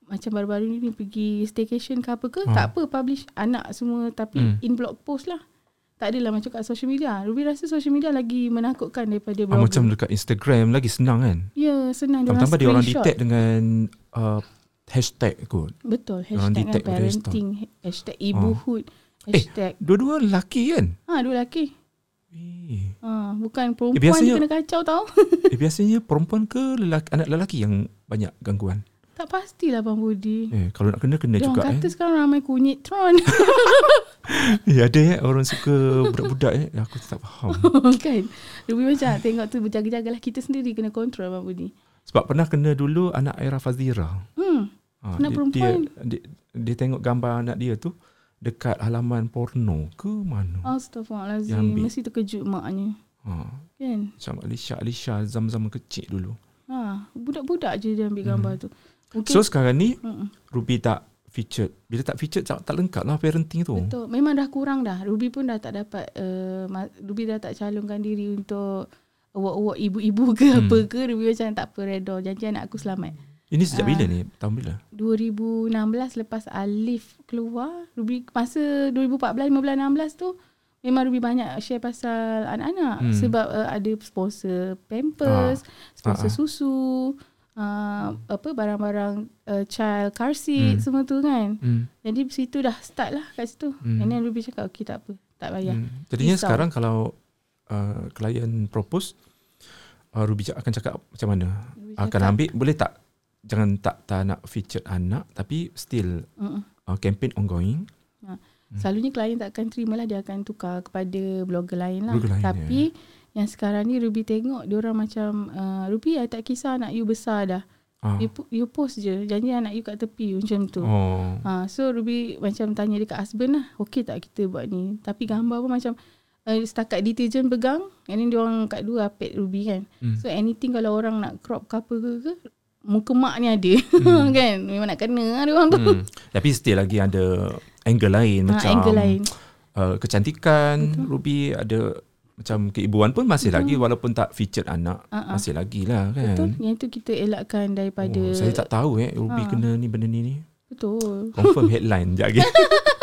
macam baru-baru ni pergi staycation ke apa ke, Ah. tak apa publish anak semua tapi Hmm. in blog post lah. Tak adalah macam kat social media. Ruby rasa social media lagi menakutkan daripada Ah, blogger. macam dekat Instagram lagi senang kan? ya, senang dia Tambah-tambah dia orang detect dengan uh, hashtag kot. Betul. Orang Hashtag kan detect pada parenting, hashtag ibuhood, hashtag. Dua-dua lelaki kan? Ha, dua lelaki. Eh, Ha, bukan perempuan Eh, biasanya- kena kacau tau. eh biasanya perempuan ke lelaki, anak lelaki yang banyak gangguan? Tak pastilah Bang Budi. Eh, kalau nak kena kena Dia juga orang kata eh. sekarang ramai kunyit tron. Eh, ada eh orang suka budak-budak eh. Aku tak faham. kan? Ruby macam tengok tu berjaga-jagalah kita sendiri kena kontrol Bang Budi. Sebab pernah kena dulu anak Aira Fazira. Hmm. Ha, Anak dia, perempuan. Dia, dia, dia tengok gambar anak dia tu dekat halaman porno ke mana. Astaghfirullahalazim. Ambil. Mesti terkejut maknya. Ha, Kan? macam Alisha, Alisha zaman-zaman kecil dulu. Ha, budak-budak je dia ambil gambar tu. Mungkin So sekarang ni Mm-mm. Ruby tak featured. Bila tak featured tak, tak lengkap lah parenting tu. Betul. Memang dah kurang dah. Ruby pun dah tak dapat uh, Ruby dah tak calonkan diri untuk award-award ibu-ibu ke Hmm. apa ke. Ruby macam tak apa redor. Janji anak aku selamat. Ini sejak Ah. bila ni? Tahun bila? 2016 lepas Alif keluar, Ruby masa 2014 15 16 tu memang Ruby banyak share pasal anak-anak Hmm. sebab uh, ada sponsor Pampers, sponsor Ah, ah. susu, uh, apa barang-barang uh, child car seat Hmm. semua tu kan. Hmm. Jadi situ dah start lah kat situ. Hmm. And then Ruby cakap okay tak apa. Tak payah. Hmm. Jadinya Risau. sekarang kalau uh, klien propose uh, Ruby akan cakap macam mana? Ruby Akan cakap, ambil boleh tak? Jangan tak tak nak featured anak tapi still "Mm-mm." uh, campaign ongoing. Selalunya klien tak akan terima lah Dia akan tukar kepada blogger lain lah Blogger lain, Tapi yang sekarang ni Ruby tengok Dia orang macam uh, Ruby I tak kisah anak you besar dah Ah. you, you post je Janji anak you kat tepi Macam tu Oh. Ha, so Ruby macam tanya dekat husband lah Okay tak kita buat ni Tapi gambar pun macam uh, Setakat deterjen pegang And then diorang kat dua apet Ruby kan Hmm. So anything kalau orang nak crop ke apa ke, ke Muka mak ni ada kan Memang nak kena lah diorang tu Hmm. Tapi still lagi ada angle lain ha, macam Angle lain Uh, kecantikan Betul. Ruby ada macam keibuan pun masih Betul. lagi walaupun tak featured anak ah. masih lagi lah kan. Betul Yang tu kita elakkan daripada Oh, saya tak tahu eh Ruby Ha. kena ni benda ni ni. Betul Confirm headline Sekejap lagi.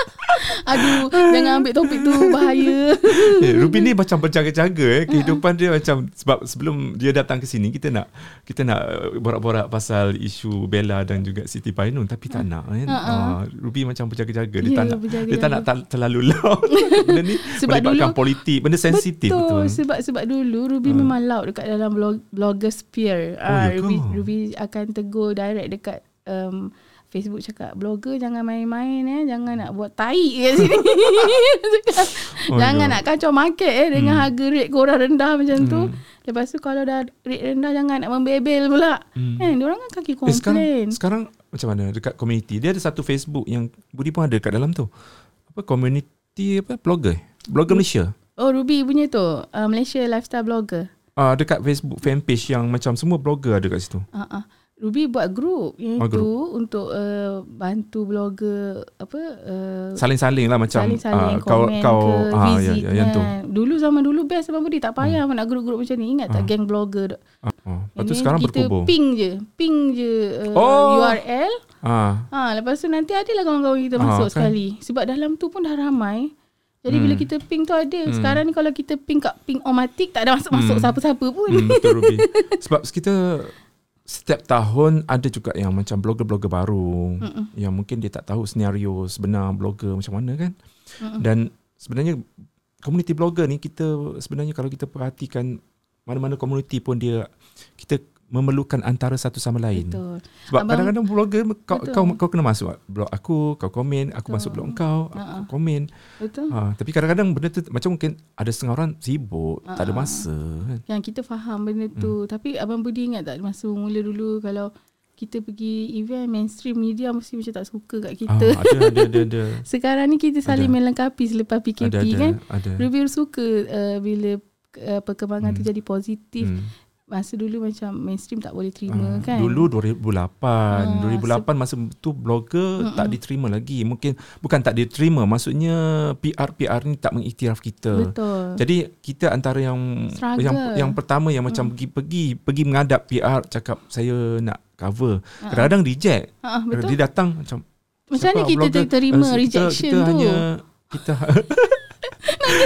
Aduh Jangan ambil topik tu Bahaya Eh, Ruby ni macam berjaga-jaga eh. Kehidupan dia macam sebab sebelum dia datang ke sini kita nak kita nak uh, borak-borak pasal isu Bella dan juga Siti Painun tapi tak nak kan. Uh, Ruby macam berjaga-jaga dia Ya, tak nak berjaga-jaga. dia tak nak terlalu long. benda ni Sebab melibatkan dulu- politik, benda sensitif betul. Betul Sebab sebab dulu Ruby memang loud Dekat dalam blog, blogger sphere Oh, ya ah, Ruby? Ruby akan tegur direct Dekat um, Facebook cakap Blogger jangan main-main eh Jangan nak buat tai kat sini Oh, Jangan ya. nak kacau market eh Dengan Hmm. harga rate korang rendah macam tu Hmm. Lepas tu kalau dah rate rendah Jangan nak membebel pula Hmm. Kan Diorang kan kaki Eh, sekarang komplain sekarang macam mana dekat community dia ada satu Facebook yang Budi pun ada kat dalam tu. Apa community apa blogger? eh? Blogger Malaysia. Oh Ruby punya tu uh, Malaysia lifestyle blogger Ah dekat Facebook fan page yang macam semua blogger ada kat situ. Uh, uh. Ruby buat group yang Oh, itu group. untuk uh, bantu blogger apa uh, Saling-saling lah macam saling-saling ah, kau komen kau ke ah, ya, visit ya, yang tu. kan. Dulu zaman dulu best Abang Budi tak payah hmm. nak grup-grup macam ni. Ingat tak Ah. geng blogger? Ah, ah. Lepas And tu sekarang kita berkubur. ping je. Ping je uh, Oh. URL. Ah. Ha, lepas tu nanti adalah kawan-kawan kita Ah, masuk kan. sekali. Sebab dalam tu pun dah ramai. Jadi Hmm. bila kita ping tu ada. Sekarang ni kalau kita ping kat ping omatik tak ada masuk-masuk Hmm. siapa-siapa pun. Hmm, betul Ruby. Sebab kita setiap tahun ada juga yang macam blogger-blogger baru Mm-mm. yang mungkin dia tak tahu senario sebenar blogger macam mana kan. Mm-mm. Dan sebenarnya community blogger ni kita sebenarnya kalau kita perhatikan mana-mana community pun dia kita memerlukan antara satu sama lain. Betul. Sebab Abang- kadang-kadang blogger kau, Betul. kau kau kena masuk blog aku, kau komen, aku Betul. masuk blog kau, aku komen. Betul. Ha, tapi kadang-kadang benda tu macam mungkin ada setengah orang sibuk, tak ada masa kan. Yang kita faham benda tu. Hmm. Tapi Abang Budi ingat tak masa mula dulu kalau kita pergi event mainstream media mesti macam tak suka kat kita. Ah, ada ada ada ada. Sekarang ni kita saling Ada. melengkapi selepas PKP ada, ada, kan. Ada. Ruby suka uh, bila uh, perkembangan tu Hmm. jadi positif. Hmm. Masa dulu macam mainstream tak boleh terima Ah, kan. Dulu 2008, Ah, 2008 masa tu blogger Mm-mm. tak diterima lagi. Mungkin bukan tak diterima, maksudnya PR PR ni tak mengiktiraf kita. Betul. Jadi kita antara yang Struggle. yang yang pertama yang macam pergi pergi pergi menghadap PR cakap saya nak cover. Kadang-kadang reject. Ha, betul. Dia datang macam Macam mana kita blogger? terima Eh, kita- rejection kita tu? hanya kita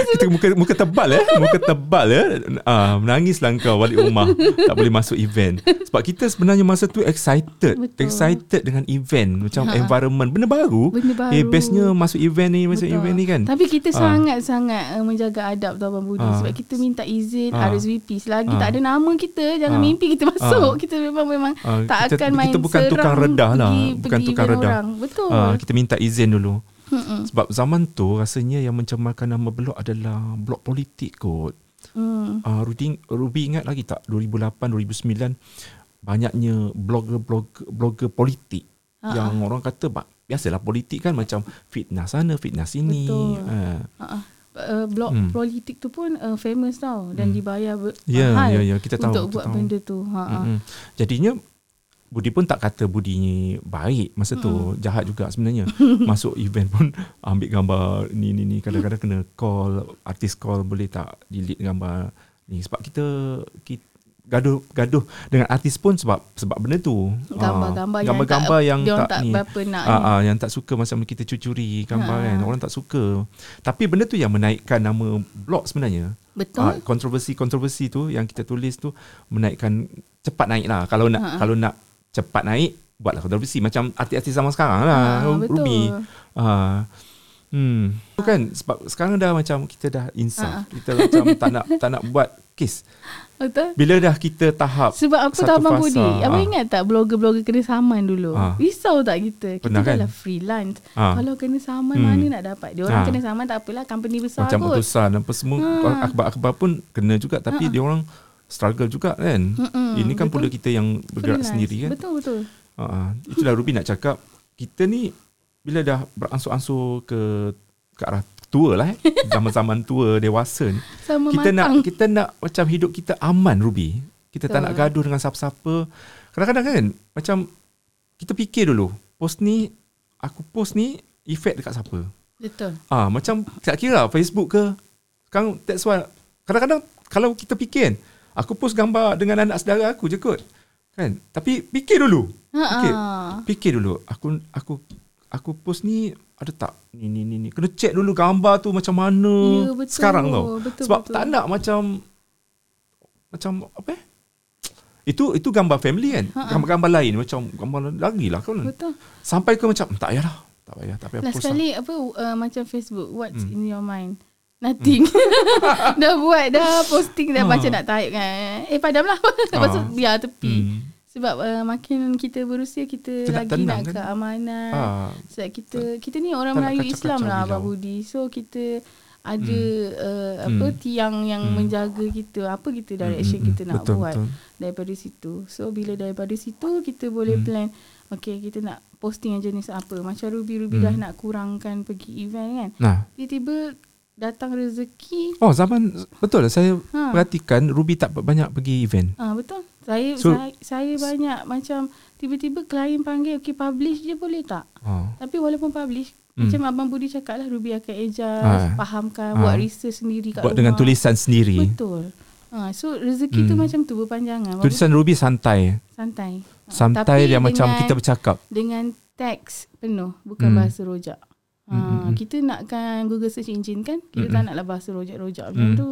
kita muka muka tebal eh muka tebal eh ah menangislah kau balik rumah tak boleh masuk event sebab kita sebenarnya masa tu excited Betul. excited dengan event macam Ha. environment benda baru Benda baru. eh bestnya masuk event ni masuk Betul. event ni kan Tapi kita Ah. sangat-sangat uh, menjaga adab tau Abang Budi Ah. sebab kita minta izin Ah. RSVP selagi Ah. tak ada nama kita jangan Ah. mimpi kita masuk. Kita memang memang Ah, tak kita- akan main kita bukan serang tukang redah lah. pergi, Bukan pergi tukang redah. Orang. Betul. Ah, kita minta izin dulu Mm-mm. sebab zaman tu rasanya yang mencemarkan nama blog adalah blog politik kot Mm. uh, Rudy, Ruby ingat lagi tak 2008 2009 banyaknya blogger-blogger blogger politik Ha-ha. yang orang kata ba- biasalah politik kan macam fitnah sana fitnah sini Betul. uh, Uh-uh. Uh, blog Hmm. politik tu pun uh, famous tau dan Hmm. dibayar ber- mahal ya, ya, kita tahu, untuk kita buat tahu. benda tu. Ha. mm-mm. jadinya Budi pun tak kata Budi ni baik masa tu jahat juga sebenarnya masuk event pun ambil gambar ni ni ni kadang-kadang kena call artis call boleh tak delete gambar ni sebab kita, kita gaduh gaduh dengan artis pun sebab sebab benda tu Gambar-gambar Ah, yang gambar-gambar tak- yang tak, tak ni berapa nak ah, ni. ah, yang tak suka macam kita cucuri gambar Ha. kan orang tak suka tapi benda tu yang menaikkan nama blog sebenarnya Betul. Kontroversi-kontroversi tu yang kita tulis tu menaikkan cepat naik lah. Kalau nak Ha. kalau nak cepat naik buatlah kontroversi macam artis-artis zaman sekarang lah. Ha, betul. Ruby. Ha. Hmm. Tu kan sebab sekarang dah macam kita dah insaf. Ha. Kita macam tak nak tak nak buat kes. Betul. Bila dah kita tahap Sebab apa tahu Abang Budi? Abang ah. ingat tak blogger-blogger kena saman dulu? Ah. Risau tak kita? Kita Pernah dah kan? lah freelance. Ah. Kalau kena saman Hmm. mana nak dapat? Dia orang Ah. kena saman tak apalah company besar macam kot. keputusan apa semua Ha. akhbar-akhbar pun kena juga tapi dia orang struggle juga kan. Mm-mm, Ini kan betul. pula kita yang bergerak Freelance. sendiri kan. Betul betul. Uh, itulah Ruby nak cakap kita ni bila dah beransur-ansur ke ke arah tua lah eh. Zaman-zaman tua dewasa ni. Sama Kita nak matang. kita nak macam hidup kita aman Ruby. Kita tak Betul. nak gaduh dengan siapa-siapa. Kadang-kadang kan macam kita fikir dulu, post ni aku post ni efek dekat siapa? Betul. Ah macam tak kira Facebook ke. Sekarang that's why kadang-kadang kalau kita fikir kan, aku post gambar dengan anak saudara aku je kot. Kan? Tapi fikir dulu. Okey. ah. Fikir dulu aku aku aku post ni ada tak ni ni ni ni kena check dulu gambar tu macam mana Ya, betul. sekarang tau Betul, sebab betul. tak nak macam macam apa eh itu itu gambar family kan Ha-ha. gambar-gambar lain macam gambar lagi lah kan Betul. sampai ke macam tak payahlah tak payah tak payah Last post lah. kali apa uh, macam Facebook what's Hmm. in your mind? Nothing. dah buat dah posting dah Ha. macam nak type kan. Eh padamlah. Lepas tu Ha. biar tepi. hmm. Sebab uh, makin kita berusia kita nak lagi nak kan? keamanan. ah, Sebab kita kita ni orang tak Melayu Islam lah. Abang Budi. So kita ada uh, Hmm. apa tiang yang Hmm. menjaga kita. Apa kita direction hmm, kita nak betul, buat betul. daripada situ. So bila daripada situ kita boleh Hmm. plan okay kita nak posting yang jenis apa. Macam Ruby Ruby Hmm. dah nak kurangkan pergi event kan. nah Tiba-tiba datang rezeki. oh zaman betul lah saya Ha. perhatikan Ruby tak banyak pergi event Ah betul. Saya So- saya, saya banyak macam tiba-tiba klien panggil okay publish je boleh tak? oh. Tapi walaupun publish Hmm. macam abang Budi cakap lah Ruby akan adjust, Ah. fahamkan, Ah. buat research sendiri kat buat rumah. dengan tulisan sendiri Betul. Ha, so rezeki tu Hmm. macam tu berpanjangan. Tulisan Ruby santai santai. Ha, santai tapi dia macam dengan- kita bercakap dengan teks penuh bukan Hmm. bahasa rojak. Ha, kita nakkan Google search engine kan kita Hmm, tak naklah bahasa rojak-rojak macam tu.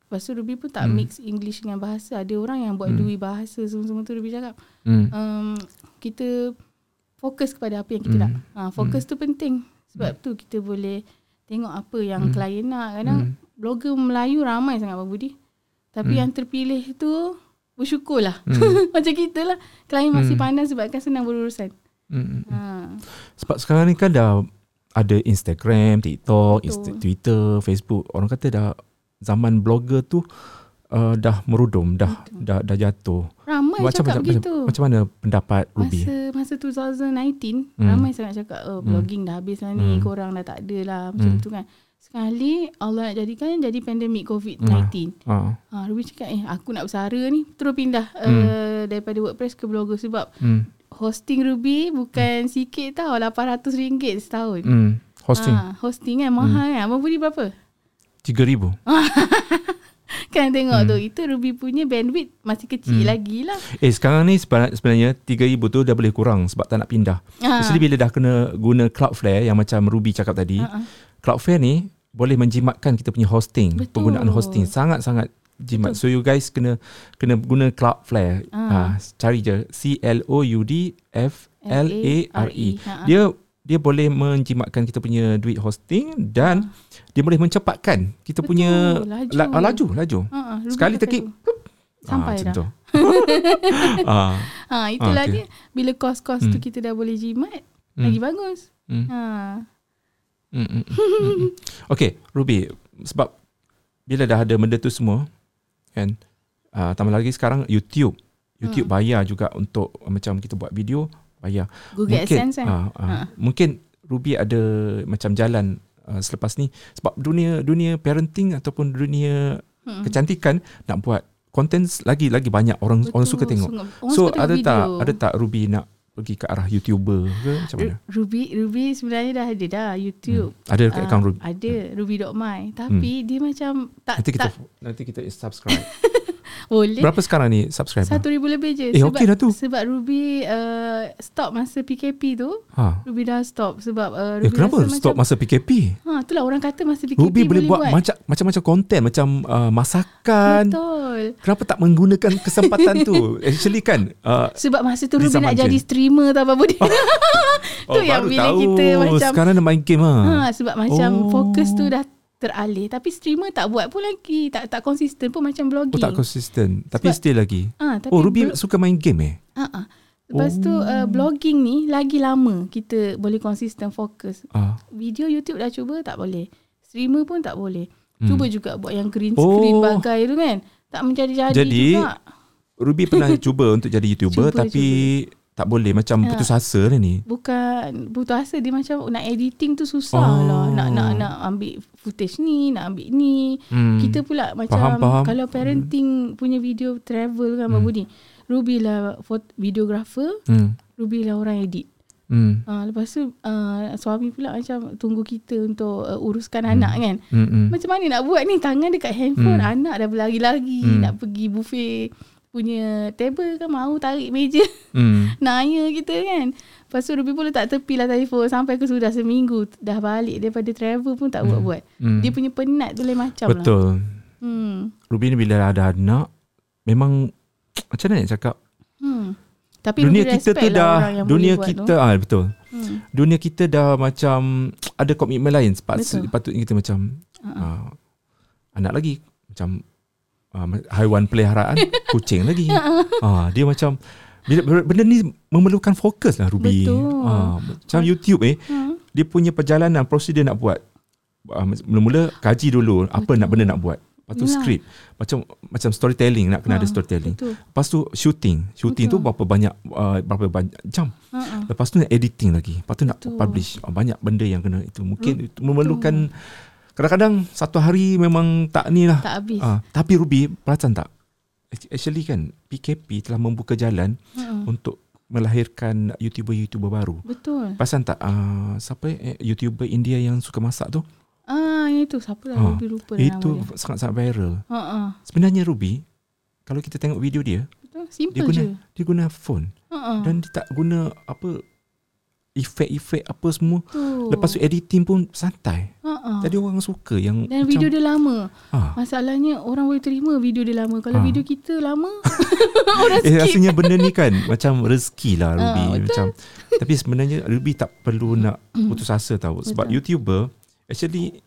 Lepas tu Ruby pun tak Hmm. mix English dengan bahasa. Ada orang yang buat Hmm. dui bahasa semua-semua tu Ruby cakap. hmm. Um, kita fokus kepada apa yang kita Hmm. nak. Ha, fokus tu penting. Sebab tu kita boleh tengok apa yang Hmm. klien nak. Kadang Hmm. blogger Melayu ramai sangat Abang Budi. Tapi Hmm. yang terpilih tu bersyukurlah. Hmm. Macam kita lah. Klien masih Hmm. pandang sebab kan senang berurusan. Hmm. Ha. Sebab sekarang ni kan dah ada Instagram, TikTok, Betul. Insta- Twitter, Facebook. Orang kata dah zaman blogger tu uh, dah merudum, dah dah dah jatuh. Ramai macam cakap macam, begitu. macam, macam mana pendapat Ruby? Masa masa 2019 Hmm. ramai sangat cakap oh Hmm. blogging dah habis lah ni, Hmm. korang dah tak ada lah macam Hmm. tu kan. Sekali Allah nak jadikan jadi pandemik COVID-19. Ha. Ha, Ruby cakap eh aku nak bersara ni terus pindah Hmm. uh, daripada WordPress ke blogger sebab Hmm. Hosting Ruby bukan sikit tau RM800 setahun. Hmm. Hosting Ha, hosting kan mahal kan. Abang Budi berapa? 3000. Kan tengok Hmm. tu itu Ruby punya bandwidth masih kecil Hmm. lagi lah. Eh sekarang ni sebenarnya, sebenarnya 3000 tu dah boleh kurang sebab tak nak pindah. Ha. Jadi bila dah kena guna Cloudflare yang macam Ruby cakap tadi, ha. Cloudflare ni boleh menjimatkan kita punya hosting, Betul. penggunaan hosting sangat-sangat jimat. So you guys kena kena guna Cloudflare. Ah. Ha. cari je C L O U D F L A R E. Ha, ha. Dia dia boleh menjimatkan kita punya duit hosting dan dia boleh mencepatkan kita Betul, punya laju. La, ah, laju laju. Ha, ha. Sekali tekik tu. plup. Sampai macam dah. tu. ah. Ha, itulah Ah, okey. dia. Bila kos-kos tu Hmm. kita dah boleh jimat, Hmm. lagi bagus. Hmm. Ha. Mm, mm, mm, mm, mm. Okay, Ruby, sebab bila dah ada benda tu semua, kan, uh, tambah lagi sekarang YouTube. YouTube bayar juga untuk uh, macam kita buat video, bayar. Google AdSense kan. uh, uh, Ha. Mungkin Ruby ada macam jalan uh, selepas ni sebab dunia dunia parenting ataupun dunia Hmm. kecantikan nak buat konten lagi lagi banyak orang orang suka tengok. Orang so suka tengok ada tak video. ada tak Ruby nak pergi ke arah YouTuber ke macam mana? Ru- Ruby Ruby sebenarnya dah ada dah YouTube. Hmm. Ada dekat Ah, akaun Ruby. Ada Ruby.my Tapi dia macam tak Nanti kita tak nanti kita subscribe. Boleh. Berapa sekarang ni subscriber? Satu ribu lebih je. Eh, okey dah tu. Sebab Ruby uh, stop masa PKP tu. Ha. Ruby dah stop sebab uh, Eh, Ruby kenapa rasa stop macam, masa PKP? Ha, itulah orang kata masa PKP Ruby boleh buat, macam macam-macam konten macam uh, masakan. Betul. Kenapa tak menggunakan kesempatan tu? Actually kan uh, Sebab masa tu Ruby nak jadi Gen. streamer tau apa dia. tu yang baru bila tahu. kita macam Sekarang dah main game ha. ha sebab macam Oh. fokus tu dah teralih tapi streamer tak buat pun lagi tak tak konsisten pun macam Oh blogging. tak konsisten Tapi Sebab- still lagi Ah, tapi Oh Ruby blo- suka main game eh Ha ah. Lepas tu Oh. uh, blogging ni lagi lama kita boleh konsisten fokus. ah. Video YouTube dah cuba tak boleh. Streamer pun tak boleh. Hmm. Cuba juga buat yang green screen Oh. bagai tu kan. Tak menjadi-jadi Jadi, juga. Ruby pernah cuba untuk jadi YouTuber Cuba, Tapi tak boleh Macam Ya. putus asa dah ni Bukan putus asa dia macam nak editing tu susah Oh. lah. Nak nak nak ambil footage ni, nak ambil ni. hmm. Kita pula macam Faham, faham. kalau parenting punya video travel kan Hmm. Babu ni. Ruby lah videographer, hmm. Ruby lah orang edit. Hmm. Uh, lepas tu uh, suami pula macam tunggu kita untuk uh, uruskan anak kan. Hmm. Hmm. Macam mana nak buat ni tangan dekat handphone Hmm. anak dah berlari-lari Hmm. nak pergi buffet punya table kan mau tarik meja Hmm. naya kita kan. Lepas tu Ruby pun letak tepi lah telefon sampai ke sudah seminggu dah balik daripada travel pun tak buat-buat. Hmm. Dia punya penat tu lain macam lah. Betul Hmm. Ruby ni bila ada anak Memang Macam mana nak cakap Hmm. Tapi Dunia kita tu lah dah Dunia kita tu. ah Betul Hmm. Dunia kita dah macam Ada komitmen lain Sepatut, Betul. Patutnya kita macam Ha-ha. uh, Anak lagi Macam uh, Haiwan peliharaan Kucing lagi uh, Dia macam bila, Benda ni Memerlukan fokus lah Ruby Betul. Ah, Macam YouTube eh Hmm. Dia punya perjalanan Prosedur nak buat uh, Mula-mula kaji dulu Apa Betul. nak benda nak buat Lepas tu Yalah. skrip Macam macam storytelling Nak kena Ha, ada storytelling Betul. Lepas tu shooting Shooting Betul. tu berapa banyak uh, Berapa banyak jam Ha-ha. Lepas tu nak editing lagi Lepas tu nak Betul. publish oh, Banyak benda yang kena itu Mungkin itu memerlukan Kadang-kadang Satu hari memang tak ni lah Tak habis. Ah, Tapi Ruby Perasan tak Actually kan PKP telah membuka jalan Ha-ha. Untuk melahirkan YouTuber-YouTuber baru Betul. Perasan tak uh, Siapa eh, YouTuber India yang suka masak tu Ah, yang itu siapa lah Ah, Ruby lupa Itu nama dia. sangat-sangat viral Ha ah. Sebenarnya Ruby Kalau kita tengok video dia Betul. Dia Simple guna je. Dia guna phone Ha ah. Dan dia tak guna Apa Efek-efek apa semua tu. Lepas tu editing pun santai Ha ah. Jadi orang suka yang Dan video dia lama. ah. Masalahnya orang boleh terima video dia lama. Kalau Ah. video kita lama orang Eh skip. rasanya benda ni kan Macam rezeki lah Ah, Ruby betul. Macam Tapi sebenarnya Ruby tak perlu nak Putus asa tau Sebab. YouTuber Actually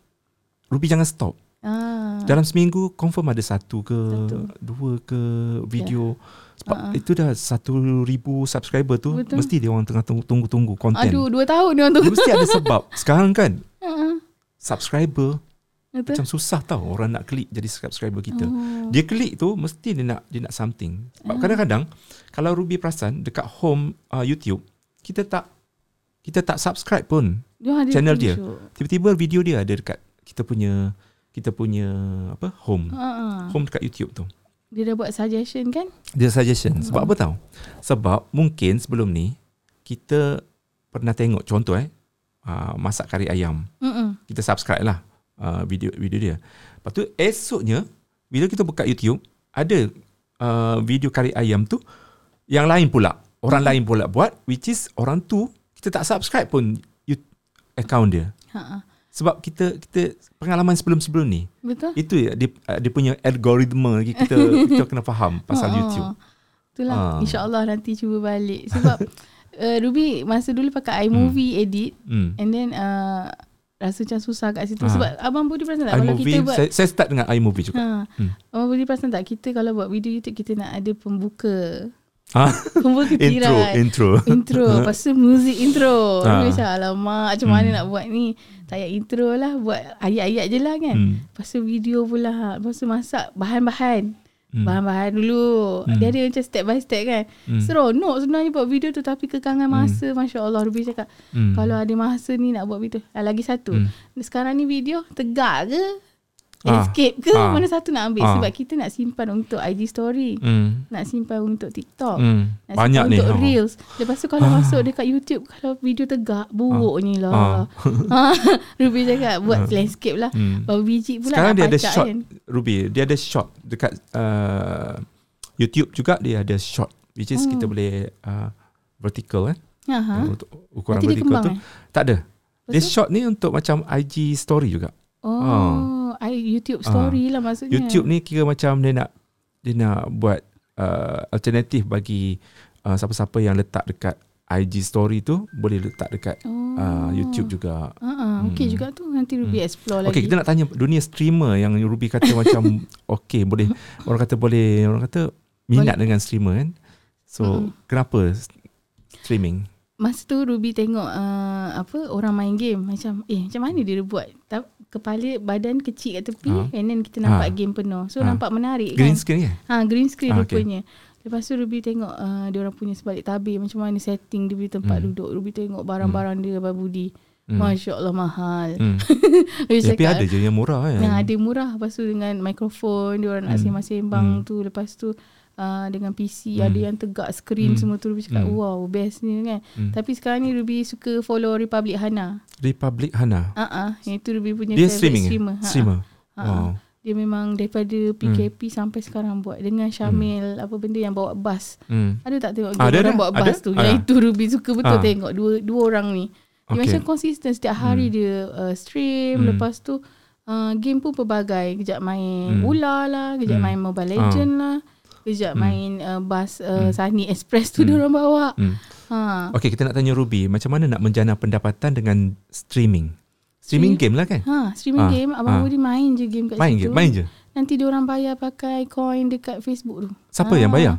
Ruby jangan stop Ah. Dalam seminggu Confirm ada satu ke Satu. Dua ke Video Sebab Ah. itu dah Satu ribu subscriber tu Betul. Mesti dia orang tengah tunggu- tunggu-tunggu Konten Aduh, dua tahun dia orang tu. Dia mesti ada sebab Sekarang kan ah. Subscriber Betul. Macam susah tau Orang nak klik Jadi subscriber kita Oh. Dia klik tu Mesti dia nak Dia nak something Sebab Ah. kadang-kadang Kalau Ruby perasan Dekat home uh, YouTube Kita tak Kita tak subscribe pun Dia channel dia. show. Tiba-tiba video dia ada dekat Kita punya Kita punya Apa Home ah. Home dekat YouTube tu Dia dah buat suggestion kan? Dia suggestion Sebab Hmm. apa tahu Sebab mungkin sebelum ni Kita Pernah tengok Contoh eh uh, Masak kari ayam Mm-mm. Kita subscribe lah uh, Video video dia Lepas tu esoknya Bila kita buka YouTube Ada uh, Video kari ayam tu Yang lain pula Orang lain pula buat Which is orang tu Kita tak subscribe pun you- Account dia Ha ah. Sebab kita kita pengalaman sebelum-sebelum ni Betul? itu ya dia dia punya algoritma lagi kita kita kena faham pasal Ha, ha. YouTube. Itulah. Ah. InsyaAllah nanti cuba balik. Sebab uh, Ruby masa dulu pakai iMovie edit Hmm. and then uh, rasa macam susah kat situ. Ah. Sebab Abang Budi perasan tak? Kalau kita iMovie buat saya, saya start dengan iMovie juga. Ha. Hmm. Abang Budi perasan tak kita kalau buat video YouTube kita nak ada pembuka. Ah, Pembuka intro tirai. intro. Intro Lepas tu music intro Ah. ha. Macam alamak Macam mana Hmm. nak buat ni Tak payah intro lah Buat ayat-ayat je lah kan Hmm. Lepas tu video pula Lepas tu masak bahan-bahan Hmm. Bahan-bahan dulu Hmm. Dia ada macam step by step kan Hmm. Seronok sebenarnya buat video tu Tapi kekangan masa Masya Allah Ruby cakap Hmm. Kalau ada masa ni nak buat video ah, Lagi satu Hmm. Sekarang ni video Tegak ke. Escape ke Ah. mana satu nak ambil Ah. sebab kita nak simpan untuk IG story. Hmm. Nak simpan untuk TikTok. Hmm. Nak Banyak simpan ni. Untuk ha. Reels. Lepas tu kalau masuk dekat YouTube kalau video tegak buruk ni lah. Ah. Ruby cakap buat landscape lah. Hmm. Baru biji pula Sekarang dia ada shot kan. Ruby, dia ada shot dekat uh, YouTube juga dia ada shot which is Hmm. kita boleh uh, vertical kan. Ha ha. Uh, untuk ukuran Nanti dia vertical tu. eh? Tak ada. Dia Lepas tu? shot ni untuk macam IG story juga. Oh, I YouTube story lah maksudnya. Ah. YouTube ni kira macam dia nak dia nak buat uh, alternatif bagi uh, siapa-siapa yang letak dekat IG story tu boleh letak dekat oh. uh, YouTube juga. Ah, okey Hmm. juga tu nanti Ruby explore Okey, lagi. kita nak tanya dunia streamer yang Ruby kata macam okey boleh orang kata boleh orang kata minat dengan streamer kan. So, Mm-mm. kenapa streaming? Masa tu Ruby tengok uh, apa orang main game macam eh macam mana dia buat kepala badan kecil kat tepi Ha. and then kita nampak Ha. game penuh. So Ha. nampak menarik Green kan. screen ke? Ha green screen Ah, ha, okay. rupanya. Lepas tu Ruby tengok uh, dia orang punya sebalik tabir macam mana setting dia punya tempat Hmm. duduk. Ruby tengok barang-barang dia Abang Budi. Hmm. Masya-Allah mahal. Hmm. Ruby Tapi ada je yang murah kan. Yang ada murah Lepas tu dengan mikrofon Dia orang nak Hmm. sembang-sembang Hmm. tu Lepas tu uh, Dengan PC Hmm. Ada yang tegak screen Hmm. semua tu Ruby cakap Hmm. wow best ni kan Hmm. Tapi sekarang ni Ruby suka follow Republic Hana Republic Hana. Ah ah, Yang itu Ruby punya Dia streaming streamer eh? Ha-ha. Streamer. Ha-ha. Wow. Dia memang daripada PKP sampai sekarang buat Dengan Syamil Apa benda yang bawa bus Hmm. Ada tak tengok Ah, ada, orang ada. bawa Ada. bus tu Ada. Yang itu Ruby suka betul Ah. tengok Dua dua orang ni Dia Okay. macam konsisten Setiap hari Hmm. dia uh, stream Hmm. Lepas tu uh, Game pun pelbagai Kejap main Hmm. Ular lah Kejap Hmm. main Mobile Legend lah Kejap Hmm. main uh, Bus uh, Hmm. Sunny Express tu Hmm. dia orang bawa Hmm. ha. Okey, kita nak tanya Ruby, macam mana nak menjana pendapatan dengan streaming? Streaming Stream- game lah kan? Ha, streaming Ah, game Abang ah. Budi main je game kat Main situ main je. Nanti dia orang bayar pakai coin dekat Facebook tu Siapa Ah. yang bayar?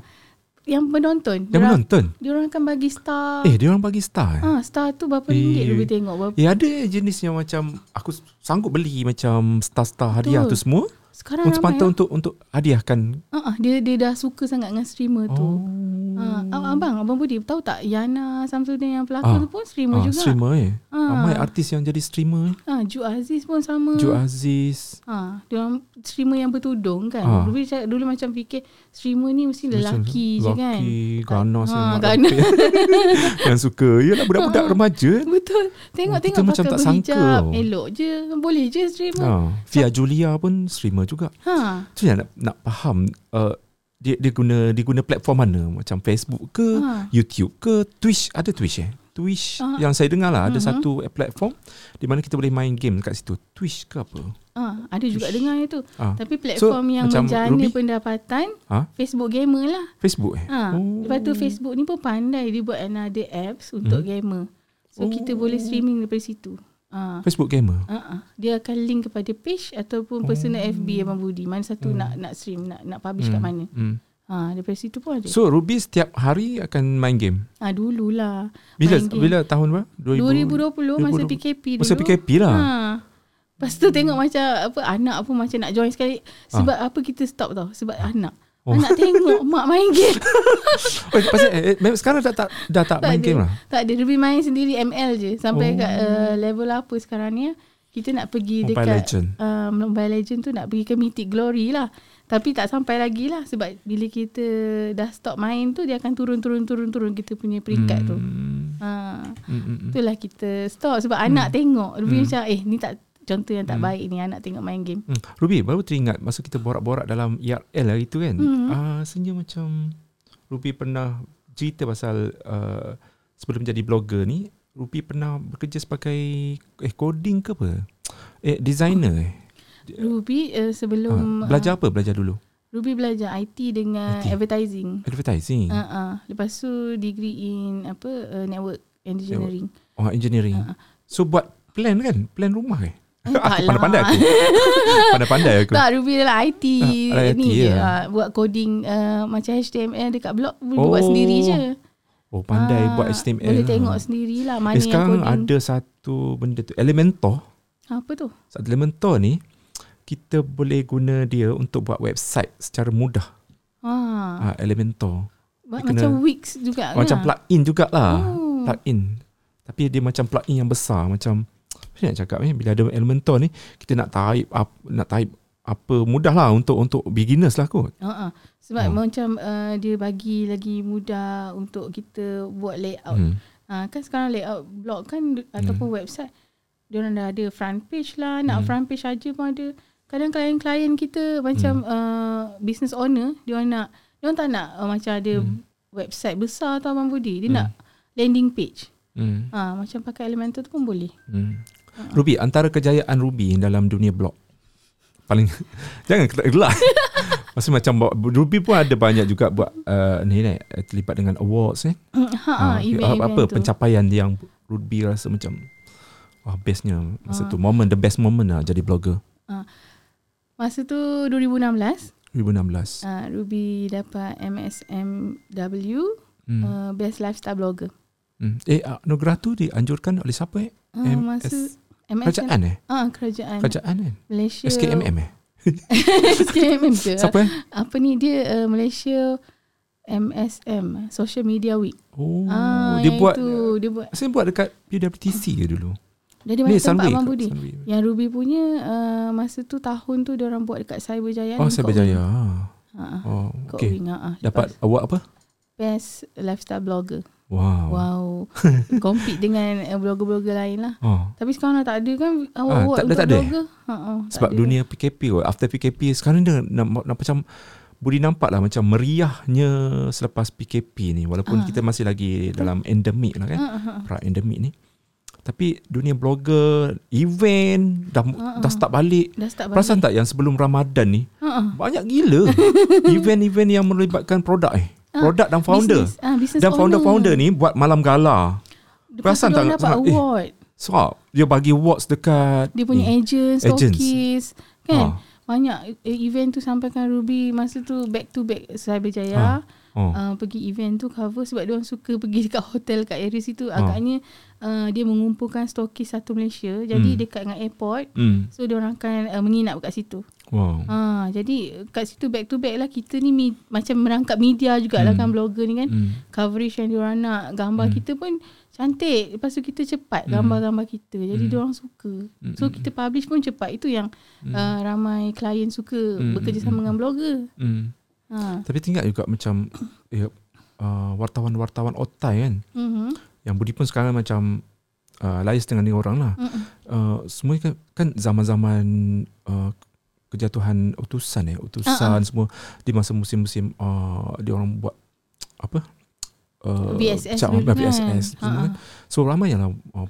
Yang penonton Yang Diorang- menonton? Dia orang akan bagi star Eh, dia orang bagi star eh? ha, Star tu berapa ringgit. Ruby tengok berapa Eh, ada jenis yang macam aku sanggup beli macam star-star hadiah Betul. tu semua Sekarang untuk ramai semata ah. untuk untuk hadiahkan. uh, dia dia dah suka sangat dengan streamer tu. Oh. Ha, abang, abang Budi tahu tak Yana Samsudin yang pelakon Ah. tu pun streamer Ah, juga. streamer eh. Ah. Ramai artis yang jadi streamer eh. Ha, Ju Aziz pun sama. Ju Aziz. Ha, dia orang streamer yang bertudung kan. Ah. Dulu, dulu macam fikir streamer ni mesti lelaki je kan. Lelaki, ganas Ha, yang ganas. suka. Yalah budak-budak Ah. remaja. Betul. Tengok-tengok macam pakai tak sangka berhijab. tau. Elok je. Boleh je streamer. Ha, Via Julia pun streamer juga. Ha. Tu yang nak, nak faham uh, dia dia guna dia guna platform mana macam Facebook ke, Ha. YouTube ke, Twitch ada Twitch eh. Twitch Ah. yang saya dengar lah ada Mhm. satu platform di mana kita boleh main game kat situ. Twitch ke apa? Ha, ada juga dengar itu. Ah. Tapi platform So, yang menjana Ruby? pendapatan Ha? Facebook gamer lah. Facebook eh? Ha, oh. Lepas tu Facebook ni pun pandai dia buat another apps untuk Hmm. gamer. So oh. kita boleh streaming daripada situ. Ha. Facebook gamer. Ha. Dia akan link kepada page ataupun personal FB Abang Budi. Mana satu nak nak stream, nak nak publish kat mana. Hmm. Ha, daripada situ pun ada. So Ruby setiap hari akan main game. ha, dululah. Bila Main game. bila tahun berapa? 2020 masa 2020. PKP dulu. Masa PKP lah. Ha. Lepas tu tengok macam apa anak pun macam nak join sekali. Sebab apa kita stop tau? Sebab anak. Oh. Anak tengok mak main game. Oh, pasal eh, eh, sekarang dah tak dah tak, main ada. game lah. Tak ada. Ruby main sendiri ML je. Sampai Oh. kat uh, level apa sekarang ni. Kita nak pergi Mobile dekat Legend. Uh, Mobile Legend tu nak pergi ke Mythic Glory lah. Tapi tak sampai lagi lah. Sebab bila kita dah stop main tu, dia akan turun-turun-turun-turun kita punya peringkat tu. Hmm. Ha. Hmm, hmm, hmm. Itulah kita stop. Sebab anak tengok. Ruby Hmm. macam eh ni tak contoh yang tak Hmm. baik ni. Anak tengok main game. Hmm. Ruby baru teringat masa kita borak-borak dalam IRL hari tu kan. Hmm. Ah rasanya macam Ruby pernah cerita pasal uh, sebelum jadi blogger ni Ruby pernah bekerja sebagai eh coding ke apa? Eh designer eh. Ruby uh, sebelum Ah, belajar uh, apa belajar dulu? Ruby belajar IT dengan IT. advertising. Advertising. Uh, uh. Lepas tu degree in apa uh, network engineering. Oh engineering. Ah. So buat plan kan? Plan rumah eh? Eh, aku tak lah. pandai-pandai aku. pandai-pandai aku. Tak, Ruby dalam IT Ah, dalam ni IT je. ya. Ah, buat coding uh, macam HTML dekat blog, Oh. buat sendiri je. Oh pandai Ah, buat HTML. Boleh lah. tengok sendirilah mana Eh, yang sekarang coding. ada satu benda tu Elementor. Apa tu? Satu Elementor ni kita boleh guna dia untuk buat website secara mudah. Ha. Ah, Elementor. buat dia kena- macam Wix juga Macam kan? plug-in jugalah. Oh. Plug-in. Tapi dia macam plug-in yang besar macam macam nak cakap eh bila ada Elementor ni kita nak type up nak type apa mudah lah untuk untuk beginners lah kot. Uh-uh. Sebab Oh. macam uh, dia bagi lagi mudah untuk kita buat layout. Hmm. Uh, kan sekarang layout blog kan hmm. ataupun website dia orang dah ada front page lah, nak Hmm. front page aja pun ada. Kadang klien-klien kita macam Hmm. uh, business owner, dia orang nak dia orang tak nak uh, macam ada Hmm. website besar tau Abang Budi. Dia Hmm. nak landing page. Hmm. Ha, macam pakai Elementor tu pun boleh. Hmm. Ruby, antara kejayaan Ruby dalam dunia blog paling jangan gelak. Maksud macam Ruby pun ada banyak juga buat uh, ni ni terlibat dengan awards eh. ha, ha, Ah, event-event apa tu. pencapaian yang Ruby rasa macam wah bestnya masa Ah. tu moment the best moment lah jadi blogger Masa tu 2016, 2016. uh, Ruby dapat MSMW Hmm. uh, Best Lifestyle Blogger. Hmm. Eh anugerah tu dianjurkan oleh siapa eh? Uh, MS masa MSM, Kerajaan eh? Ah, kerajaan. Kerajaan kan? Malaysia. SKMM eh? SKMM ke? Siapa eh? Apa ni dia uh, Malaysia MSM Social Media Week. Oh, ah, dia buat itu, dia buat. saya buat dekat PWTC ke dulu. Jadi Ni banyak tempat Sunway Abang? Budi. Sunway. Yang Ruby punya uh, masa tu tahun tu dia orang buat dekat Cyberjaya. Oh, ni, saya Kok berjaya. Wing. Ha. Oh, okey. Wing, ha, ha. Dapat award apa? Best Lifestyle Blogger. Wow. Wow. Compete dengan uh, blogger-blogger lain lah. Oh. Tapi sekarang dah tak ada kan Ah, award-award tak- untuk tak ada? blogger. Ha, ha, tak Sebab ada. dunia PKP kot. After PKP sekarang dia nampak, nampak macam Budi nampak lah macam meriahnya selepas PKP ni walaupun Ah. kita masih lagi dalam endemik lah kan. Ha, ha, ha. pra endemik ni. Tapi dunia blogger, event dah Ah, dah start balik. Dah start balik. Perasan tak yang sebelum Ramadan ni Ha, ha. banyak gila event-event yang melibatkan produk eh. Ah, Produk dan founder. Business, ah, business Dan founder-founder ni buat malam gala. Lepas perasan tak- dia dapat sangat, eh, award. So, dia bagi awards dekat Dia punya ni. agent, Agents. stokis. Kan? Ha. Banyak eh, event tu sampaikan Ruby masa tu back to back Cyberjaya. Oh. Uh, pergi event tu cover sebab dia orang suka pergi dekat hotel kat area situ. Ah. Agaknya uh, dia mengumpulkan stokis satu Malaysia. Jadi Hmm. dekat dengan airport. Hmm. So dia orang akan uh, menginap kat situ. Wow. Ha, jadi kat situ back to back lah kita ni mi, macam merangkap media jugalah Hmm. kan blogger ni kan. Hmm. Coverage yang diorang nak, gambar Hmm. kita pun cantik. Lepas tu kita cepat Hmm. gambar-gambar kita. Jadi Hmm. diorang suka. Hmm. So kita publish pun cepat. Itu yang Hmm. uh, ramai klien suka Hmm. bekerjasama Hmm. dengan blogger. Hmm. Ha. Tapi tinggal juga macam ya, uh, wartawan-wartawan otai kan. Mhm. Yang Budi pun sekarang macam uh, lain setengah ni orang lah. Mm-mm. Uh, semua kan, kan zaman-zaman uh, kejatuhan utusan eh, utusan ah. semua di masa musim-musim uh, dia orang buat apa? Uh, BSS dulu kan. BSS semua Ha, kan. So ramai yang lah uh,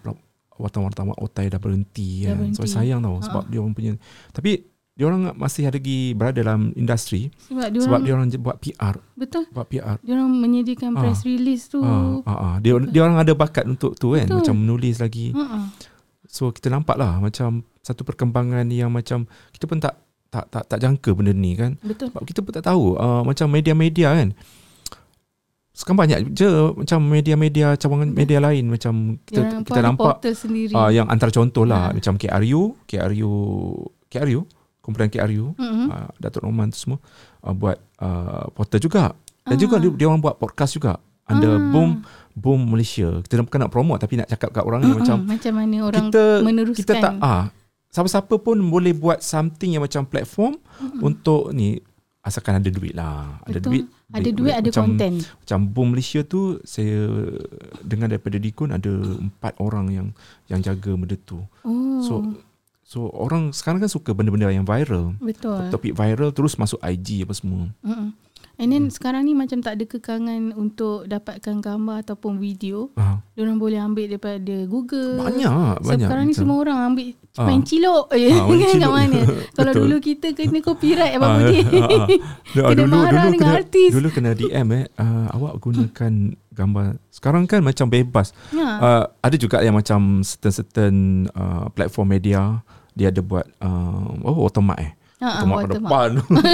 wartawan-wartawan otai dah berhenti Dah kan. So berhenti. sayang tau Ha, sebab dia orang punya tapi dia orang masih ada lagi berada dalam industri Sebab dia sebab orang dia orang buat PR, betul. buat PR. Dia orang menyediakan Ah. press release tu. Ah, ah, ah. Dia dia orang ada bakat untuk tu kan, Betul. macam menulis lagi. Ha. So kita nampak lah macam satu perkembangan yang macam kita pun tak tak tak tak jangka benda ni kan. Betul. Sebab kita pun tak tahu uh, macam media-media kan. Sekarang banyak je macam media-media cawangan media lain macam kita orang kita nampak sendiri. uh, yang antara contoh lah Ah. macam KRU, KRU, KRU, kumpulan KRU, Mhm. uh, Datuk Norman tu semua uh, buat uh, portal juga. Dan juga Ah. dia, dia orang buat podcast juga under Ah. Boom Boom Malaysia. Kita bukan nak promote tapi nak cakap kat orang ni Mm-mm. macam macam mana orang kita meneruskan. kita tak ah siapa-siapa pun boleh buat something yang macam platform Mm-mm. untuk ni asalkan ada duit lah. Ada Betul. duit. ada duit, ada macam, konten. Macam Boom Malaysia tu saya dengar daripada Dikun ada empat orang yang yang jaga benda tu. Oh. So so orang sekarang kan suka benda-benda yang viral. betul. Topik viral terus masuk IG apa semua. Mm-mm. And then sekarang ni macam tak ada kekangan untuk dapatkan gambar ataupun video. Ah, Diorang boleh ambil daripada Google. banyak So, banyak. sekarang ni semua orang ambil Ah. main cilok je Ah, main kan kat mana. Kalau dulu kita kena copyright Abang Ah, Budi. ah, ah. Dah, Kena marah dengan kena, artis. Dulu kena DM eh uh, awak gunakan gambar. Sekarang kan macam bebas. Ha. Uh, ada juga yang macam certain-certain uh, platform media dia ada buat uh, oh watermark eh. Ha, Watermark kat watermark. depan.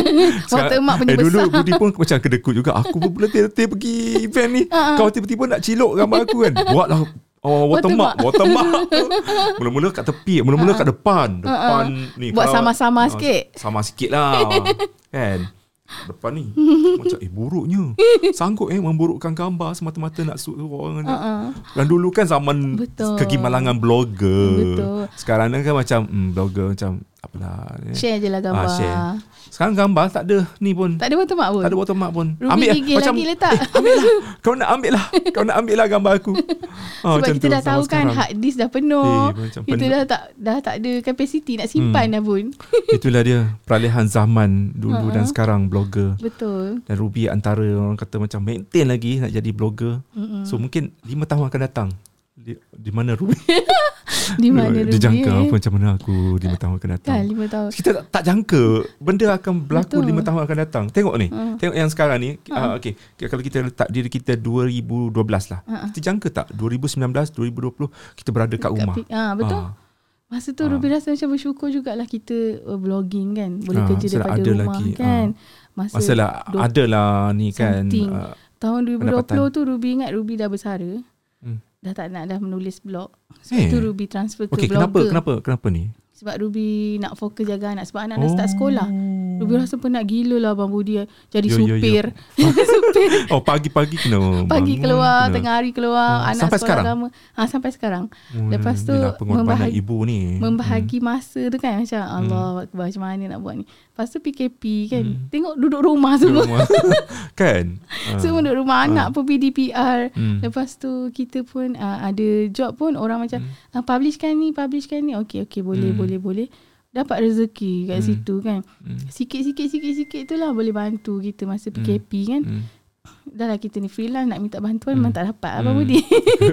Watermark punya eh, dulu besar. Budi pun macam kedekut juga. Aku pun letih-letih pergi event ni. Ah, ah. Kau tiba-tiba nak cilok gambar aku kan. Buatlah Oh, watermark, watermark. Mula-mula kat tepi, mula-mula kat depan. Depan ni. Ah, Buat kalau- sama-sama ah, sikit. Sama sikit lah. kan? Depan ni. Macam eh buruknya. Sanggup eh memburukkan gambar semata-mata nak suruh orang. Uh-uh. Dan dulu kan zaman Betul. kegimalangan blogger. Betul. Sekarang ni kan macam hmm, blogger macam tak apalah. eh. Share je lah gambar. Ah, share. Sekarang gambar tak ada ni pun. Tak ada watermark pun. Tak ada watermark pun. Ruby gigil lagi letak. Eh, ambil lah. Kau nak ambil lah. Kau nak ambil lah gambar aku. Ah, Sebab macam kita tu dah tahu kan sekarang. hard disk dah penuh. Eh, macam kita penuh. dah tak dah tak ada capacity nak simpan Hmm. dah pun. Itulah dia peralihan zaman dulu Ha-ha. dan sekarang blogger. Betul. Dan Ruby antara orang kata macam maintain lagi nak jadi blogger. Mm-mm. So mungkin 5 tahun akan datang. Di, di mana Ruby? Di mana Ruby Dia jangka eh? apa macam mana aku 5 tahun akan datang. Kan lima tahun. Kita tak, tak jangka benda akan berlaku Betul. 5 tahun akan datang. Tengok ni. Ha. Tengok yang sekarang ni. Ha. Uh, okay. Kalau kita letak diri kita 2012 lah. Ha. Kita jangka tak 2019, 2020 kita berada kat rumah. Ah, betul. Ah. Masa tu Ah. Ruby rasa macam bersyukur jugalah kita uh, blogging kan. Boleh Ah, kerja daripada ada rumah lagi, kan. Masa Masalah dua- adalah ni kan. something. Uh, tahun 2020 pendapatan. tu Ruby ingat Ruby dah bersara. Hmm. Dah tak nak dah menulis blog. Sebab Eh. tu Ruby transfer ke okay, kenapa blogger. kenapa kenapa ni? Sebab Ruby nak fokus jaga anak sebab anak dah start sekolah. Ruby rasa penat gila lah Abang Budi jadi Yo, yo, yo. supir. supir. Oh pagi-pagi kena Pagi keluar, kena- tengah hari keluar, Hmm, anak sampai sekolah sekarang? agama. Ha, sampai sekarang. Hmm, Lepas tu yelah, membahagi- ibu ni. Membahagi masa tu kan macam Hmm. Allah Akbar macam mana nak buat ni. Lepas tu PKP kan. Tengok duduk rumah semua. Rumah. kan? Ah. Semua duduk rumah anak pun PDPR. Hmm. Lepas tu kita pun uh, ada job pun orang macam uh, publishkan ni, publishkan ni. Okey okey boleh Hmm. boleh boleh. Dapat rezeki kat Hmm. situ kan. Hmm. Sikit-sikit sikit-sikit tu lah boleh bantu kita masa PKP kan. Hmm. Dah lah kita ni freelance nak minta bantuan memang tak dapat apa Hmm. Budi.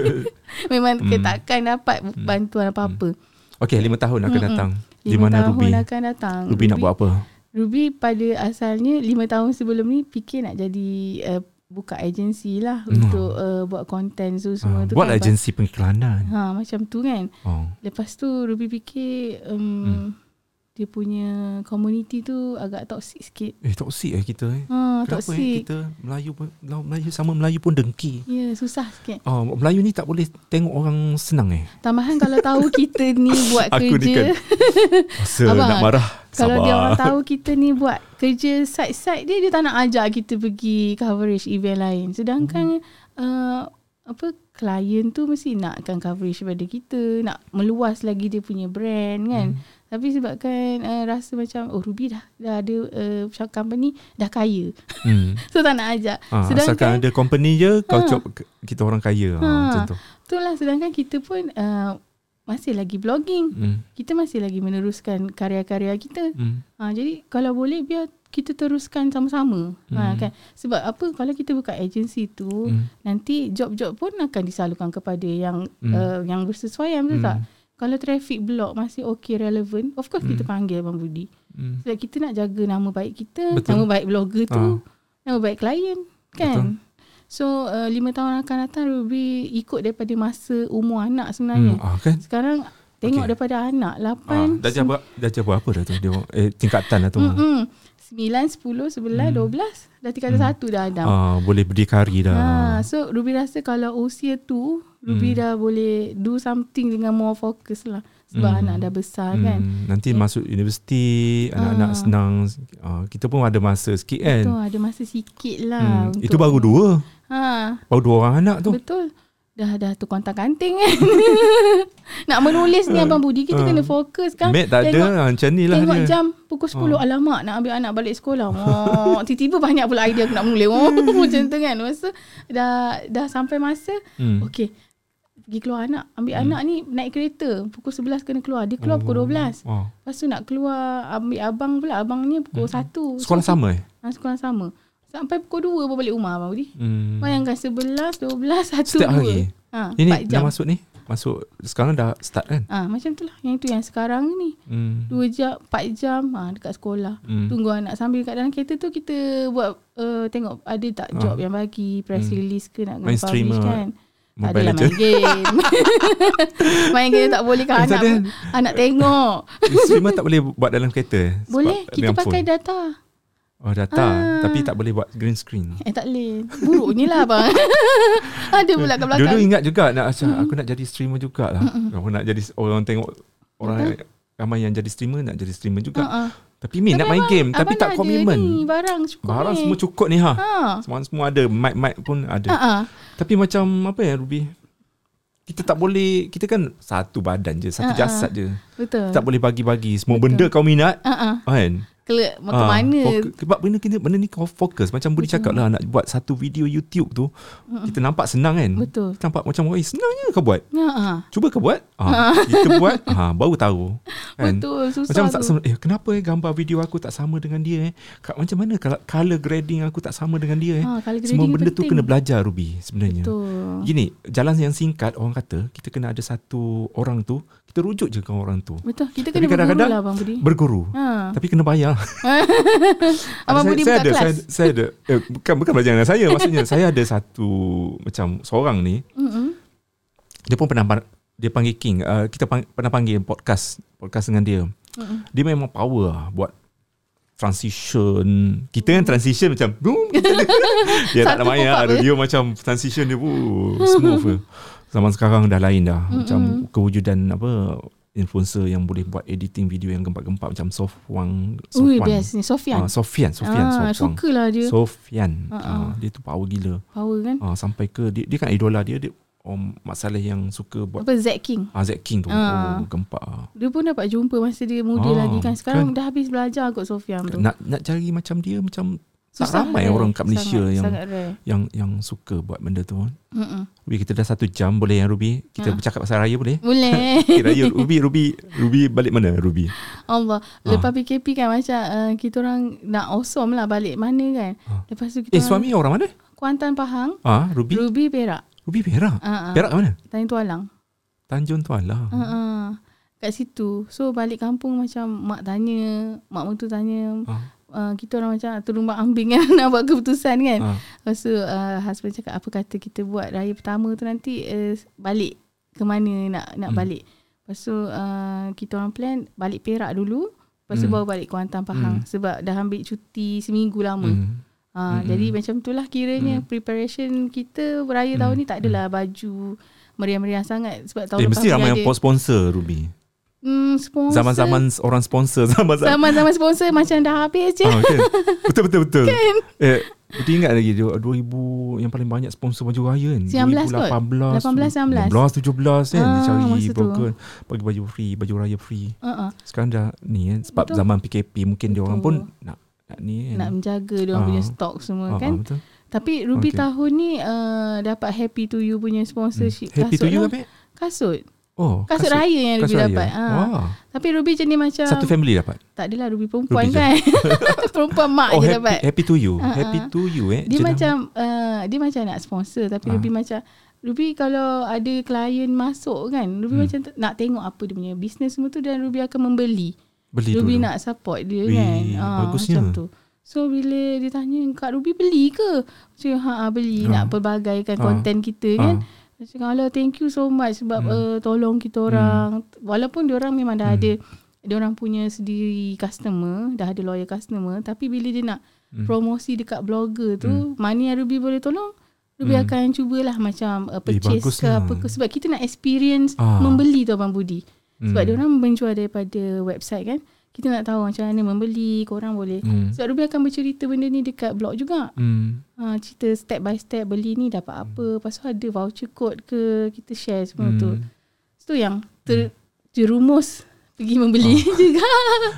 memang Hmm. kita takkan dapat bantuan apa-apa. Okay, lima tahun akan Mm-mm. datang. Di Lima mana tahun Ruby? akan datang. Ruby nak buat apa? Ruby pada asalnya lima tahun sebelum ni fikir nak jadi uh, buka agensi lah Hmm. untuk uh, buat konten tu semua Ah, tu buat kan. agensi pengiklanan. Ha macam tu kan. Oh. Lepas tu Ruby fikir um, Hmm. dia punya community tu agak toxic sikit. Eh, toksik eh kita eh. Ha Kenapa eh kita Melayu pun Melayu sama Melayu pun dengki. Ya susah sikit. Oh, Melayu ni tak boleh tengok orang senang eh. Tambahan kalau tahu kita ni buat Aku ni kerja kan Rasa Abang, nak marah. Kalau Sabar. dia orang tahu kita ni buat kerja side-side dia, dia tak nak ajak kita pergi coverage event lain. Sedangkan Hmm. uh, apa klien tu mesti nakkan coverage pada kita, nak meluas lagi dia punya brand kan. Hmm. Tapi sebabkan uh, rasa macam oh Ruby dah dah ada uh, company dah kaya. Hmm. So tak nak ajak. Ha, asalkan ada company je kau Ha. cop kita orang kaya. Ha, Ha. macam tu. itulah sedangkan kita pun uh, masih lagi blogging. Hmm. Kita masih lagi meneruskan karya-karya kita. Hmm. Ha, jadi kalau boleh biar kita teruskan sama-sama. Hmm. Ha, Hmm. kan? Sebab apa kalau kita buka agensi tu Hmm. nanti job-job pun akan disalurkan kepada yang Hmm. uh, yang bersesuaian betul Hmm. tak? Kalau traffic block masih okay relevan, of course kita panggil Abang Budi. Hmm. Sebab kita nak jaga nama baik kita, Betul. nama baik blogger tu, Ah. nama baik klien kan. So uh, lima tahun akan datang Ruby ikut daripada masa umur anak sebenarnya. Hmm. Ah, kan? Sekarang tengok Okay. daripada anak Ah, 8 dah jawab dah jawab apa dah tu dia eh tingkatan dah tu. Mm-mm. 9, 10, 11, 12 Dah tingkat Hmm. satu dah Adam Ah, boleh berdikari dah. ha, So Ruby rasa kalau usia tu Ruby Hmm. dah boleh do something dengan more focus lah Sebab Hmm. anak dah besar kan Hmm, nanti Eh. masuk universiti, anak-anak Ah. senang. Ah, kita pun ada masa sikit kan. Tu ada masa sikit lah Hmm, untuk- itu baru dua. ha, Baru dua orang anak tu. Betul Dah dah tu kontak kanting kan Nak menulis ni Abang Budi Kita Ah. kena fokus kan Mat tak Tengok- ada. Ah, Macam ni lah Tengok dia. jam pukul 10 Ah. Alamak nak ambil anak balik sekolah oh, Tiba-tiba banyak pula idea aku nak menulis oh, Macam tu kan tu dah, dah sampai masa Hmm. Okey Pergi keluar anak Ambil anak ni naik kereta Pukul 11 kena keluar Dia keluar Oh. pukul 12 Oh. Lepas tu nak keluar Ambil abang pula Abang ni pukul 1 Sekolah so, sama eh? ha, Sekolah sama Sampai pukul 2 baru balik rumah Abang Budi Hmm. Bayangkan 11, 12, 1, Setiap 2 hari? ha, Ini 4 dah masuk ni? Masuk sekarang dah start kan? ha, Macam tu lah Yang tu yang sekarang ni Hmm. 2 jam, 4 jam ha, Dekat sekolah Hmm. Tunggu anak Sambil kat dalam kereta tu Kita buat uh, Tengok ada tak job yang bagi Press Hmm. release ke Nak Main kena streamer, publish kan Mobile adalah main game. Main game tak boleh kan anak, anak tengok. Streamer tak boleh buat dalam kereta? Eh? Boleh Kita pakai phone. data. Oh data. Ah. Tapi tak boleh buat green screen. Eh tak boleh. Buruknya lah abang Ada pula kat belakang. Dulu ingat juga nak macam aku nak jadi streamer jugalah. Aku nak jadi orang tengok orang ramai yang jadi streamer nak jadi streamer juga. uh-uh. Tapi Min nak main game tapi tak komitmen. Barang cukup Barang ni. semua cukup ni ha. ha. Semua semua ada, mic mic pun ada. Ha-ha. Tapi macam apa ya Ruby? kita tak boleh kita kan satu badan je, satu ah. jasad je. Betul. Tak boleh bagi-bagi semua Betul. benda kau minat Uh-uh. kan. Ke, ke Ah, mana? fokus- Sebab benda kita benda ni kau fokus macam Budi cakap lah nak buat satu video YouTube tu kita nampak senang kan. Betul. Kita nampak macam oi senangnya kau buat. Ah. Cuba kau buat. Ah, kita buat ah baru tahu. Kan. Betul, susah Macam tu. tak sama, eh kenapa eh gambar video aku tak sama dengan dia eh? Macam mana kalau color grading aku tak sama dengan dia eh? Ha, Semua benda tu penting. kena belajar Ruby sebenarnya. Betul. Gini, jalan yang singkat orang kata kita kena ada satu orang tu, kita rujuk je ke orang tu. Betul. Kita Tapi kena berguru kadang-kadang lah Abang Budi. Berguru. Ha. Tapi kena bayar. Abang saya, Budi saya buka ada, kelas. Saya, saya ada. Eh, bukan bukan belajar dengan saya. Maksudnya saya ada satu macam seorang ni. Mm-mm. Dia pun pernah dia panggil King. Uh, kita pang, pernah panggil podcast podcast dengan dia. Mm-mm. Dia memang power lah buat transition. Kita kan transition macam boom. dia tak ada pop-up Ada je. dia macam transition dia pun smooth. Zaman sekarang dah lain dah. Macam kewujudan apa influencer yang boleh buat editing video yang gempak-gempak macam. Ui, best ni. Sofian. Ah, Sofian, Sofian, ah, suka lah dia. Sofian. Ah, Ah, dia tu power gila. Power kan. Ah, sampai ke dia, dia kan idola dia dia Om Mak Saleh yang suka buat Apa Zack King. ah, Zack King tu. Ah. Oh, gempak. Dia pun dapat jumpa masa dia muda Ah, lagi kan. Sekarang kan? dah habis belajar kot Sofian tu. Nak nak cari macam dia macam tak Susah ramai rare. orang kat Malaysia sangat, yang Sangat rare. yang yang suka buat benda tu. Mm-mm. Ruby kita dah satu jam boleh yang Ruby? Kita Ah. bercakap pasal raya boleh? Boleh. Okay, raya Ruby Ruby Ruby balik mana Ruby? Allah. Ah. Lepas PKP kan macam uh, kita orang nak awesome lah balik mana kan. Ah. Lepas tu kita Eh orang suami orang mana? Kuantan Pahang. Ah Ruby Ruby Perak. Ruby Perak. Ah, ah. Perak kat mana? Tanjung Tualang. Tanjung Tualang. Ha ah. Kat situ. So balik kampung macam mak tanya, mak mentu tanya, Ah. Uh, kita orang macam terumbang ambing kan nak buat keputusan kan. Ah. Lepas tu uh, husband cakap apa kata kita buat raya pertama tu nanti uh, balik ke mana nak nak Hmm. balik. Lepas tu uh, kita orang plan balik Perak dulu. Lepas tu Hmm. baru balik Kuantan Pahang Hmm. sebab dah ambil cuti seminggu lama. Hmm. Ha, Hmm. Jadi macam itulah kiranya Hmm. preparation kita raya tahun ni tak adalah baju meriah-meriah sangat sebab tahun Eh lepas mesti ramai yang sponsor Ruby. Hmm, sponsor. Zaman-zaman orang sponsor zaman-zaman Zaman-zaman sponsor macam dah habis je. Ah, kan? Betul betul betul. Kan? Eh, Kita ingat lagi dia 2000 yang paling banyak sponsor baju raya kan. 19 kot. 2018, 18, 16, 17 kan19. dia Ah, cari broker bagi baju free, baju raya free. Uh-uh. Sekarang dah ni kan sebab Betul. zaman PKP mungkin dia orang pun Betul. nak nak ni kan. Nak menjaga dia orang Ah. punya stok semua Ah, kan. ah, betul. Tapi Ruby Okay. tahun ni uh, dapat Happy to You punya sponsorship Hmm. Happy to kasut you lah. apa? Kasut. Oh, Kasut, raya yang Ruby kasut raya. dapat. Ha. Wah. Tapi Ruby jenis macam Satu family dapat. tak adalah Ruby perempuan Ruby kan. perempuan mak Oh, je happy, dapat. happy to you. Ah, ah. Happy to you eh. Dia Jenama- macam uh, dia macam nak sponsor tapi Ah. Ruby macam Ruby kalau ada klien masuk kan Ruby Hmm. macam nak tengok apa dia punya business semua tu dan Ruby akan membeli. beli Ruby dulu. nak support dia Wih, kan. Ah, bagusnya. Macam tu. So bila dia tanya Kak Ruby beli ke? Saya ha, ha beli Ah. nak pelbagaikan Ah. konten kita kan. Ah. Dia cakap Allah thank you so much sebab Hmm. uh, tolong kita orang. Walaupun dia orang memang dah Hmm. ada dia orang punya sendiri customer, dah ada loyal customer tapi bila dia nak Hmm. promosi dekat blogger tu, mana yang Ruby boleh tolong? Ruby Hmm. akan cubalah macam uh, purchase ke bagusnya. apa ke sebab kita nak experience Ah. membeli tu Abang Budi. Sebab Hmm. dia orang menjual daripada website kan. Kita nak tahu macam mana membeli, korang boleh. Hmm. Sebab Ruby akan bercerita benda ni dekat blog juga. Hmm. Ha, cerita step by step beli ni dapat apa. Lepas tu ada voucher code ke, kita share semua tu. Hmm. Itu yang ter, jerumus pergi membeli Ah. juga.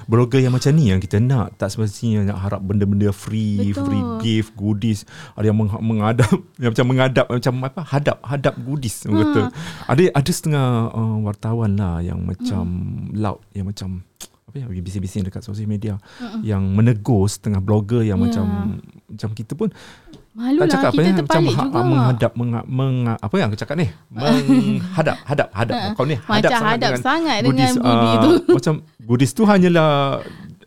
Blogger yang macam ni yang kita nak Tak semestinya nak harap benda-benda free Betul. Free gift, goodies Ada yang meng- mengadap yang Macam mengadap Macam apa Hadap Hadap goodies Ha. Kata. Ada ada setengah uh, wartawan lah Yang macam Loud Yang macam apa ya bising-bising dekat sosial media Mm-mm. yang menegur setengah blogger yang Ya. macam macam kita pun Malu tak lah cakap apa kita ya macam terpalit ha- juga. ha- menghadap menga, menga, apa yang aku cakap ni menghadap hadap hadap kau ni hadap Macam sangat hadap dengan sangat dengan budi ah, tu. macam goodies tu hanyalah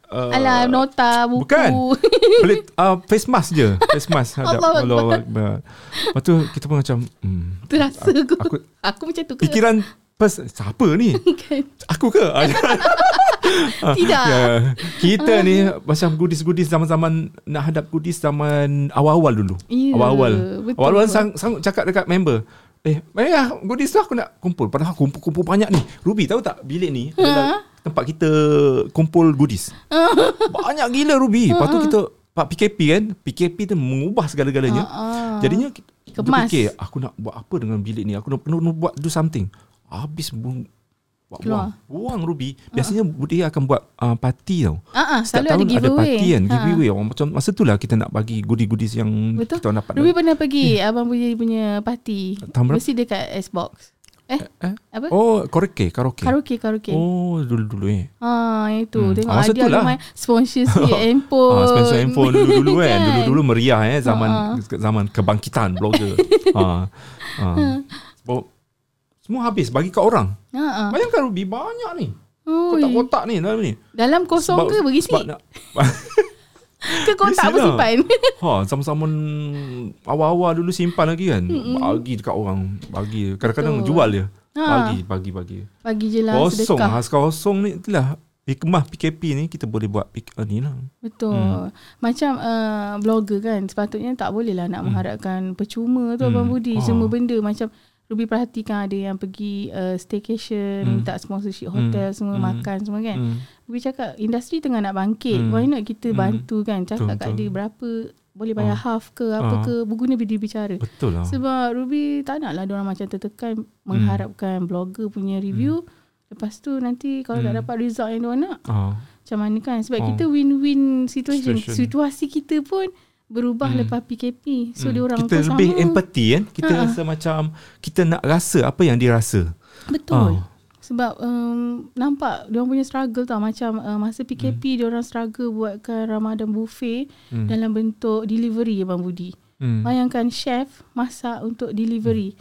uh, Alah nota buku. Bukan. Pelit, uh, face mask je Face mask hadap Allah Allah. Lepas tu kita pun macam hmm, Terasa aku. aku Aku macam tu ke? Fikiran pers, Siapa ni Kan? Aku ke Tidak. ya. Kita ni Macam goodies-goodies Zaman-zaman Nak hadap goodies Zaman awal-awal dulu. Ya, Awal-awal. betul. Awal-awal sang, sanggup cakap dekat member Eh, eh goodies tu aku nak kumpul. Padahal kumpul-kumpul banyak ni. Ruby tahu tak Bilik ni? Ha? adalah Tempat kita Kumpul goodies. Banyak gila Ruby. Lepas tu kita Pak PKP kan? PKP tu mengubah segala-galanya. Ah, ah. Jadinya kita Kemas. Terfikir aku nak buat apa dengan bilik ni? Aku nak perlu buat do something. Habis buat Keluar. buang, buang Ruby Biasanya dia akan buat uh, party tau Ah, ah, Setiap ada tahun ada giveaway. party kan Ha. Giveaway orang macam Masa tu lah kita nak bagi goodies-goodies yang Betul. Kita dapat Ruby pernah pergi abang punya punya party. Tahun? Mesti dekat Xbox. Eh, eh? apa? Oh karaoke Karaoke, Karaoke, karaoke. Oh dulu-dulu eh Ah, itu. Hmm. Tengok Ah, ada tu lah. main sponsorship handphone. Ah, sponsor handphone dulu-dulu kan. Kan? Dulu-dulu meriah eh zaman Ha. zaman kebangkitan blogger. ha. ha. Sebab semua habis bagi kat orang. Ha. Bayangkan Ruby banyak ni. Oh, Kotak-kotak ni dalam ni. dalam kosong ke berisi? Sebab nak Ke kotak lah. bersimpan? Ha, zaman-zaman awal-awal dulu simpan lagi kan. Bagi dekat orang, bagi. Kadang-kadang Betul. jual dia. Ha. Bagi, bagi, bagi. Bagi je lah Kosong, sedekah. has kosong ni itulah hikmah PKP ni kita boleh buat uh, ni lah. Betul. Hmm. Macam uh, blogger kan, sepatutnya tak boleh lah nak mengharapkan percuma tu Hmm. Abang Budi. Ah. Semua benda macam Ruby perhatikan ada yang pergi uh, staycation, Hmm. minta sponsorship hotel, semua Hmm. makan semua kan. Hmm. Ruby cakap industri tengah nak bangkit. Hmm. Why not kita Hmm. bantu kan? Cakap Betul, kat betul. dia berapa boleh bayar Ah. half ke apa Ah. ke berguna dia bicara. Betul lah. Sebab Ruby tak nak lah orang macam tertekan mengharapkan blogger punya review. Lepas tu nanti kalau tak Hmm. dapat result yang diorang nak Ha. macam mana kan sebab Oh. kita win-win situation. Situation. situasi kita pun berubah Hmm. lepas PKP so Hmm. dia orang kita lebih sama empati kan kita Ha. rasa macam kita nak rasa apa yang dia rasa betul Ah. sebab um, nampak dia punya struggle tau macam uh, masa PKP dia orang struggle buatkan Ramadan buffet Hmm. dalam bentuk delivery Abang Budi hmm. bayangkan chef masak untuk delivery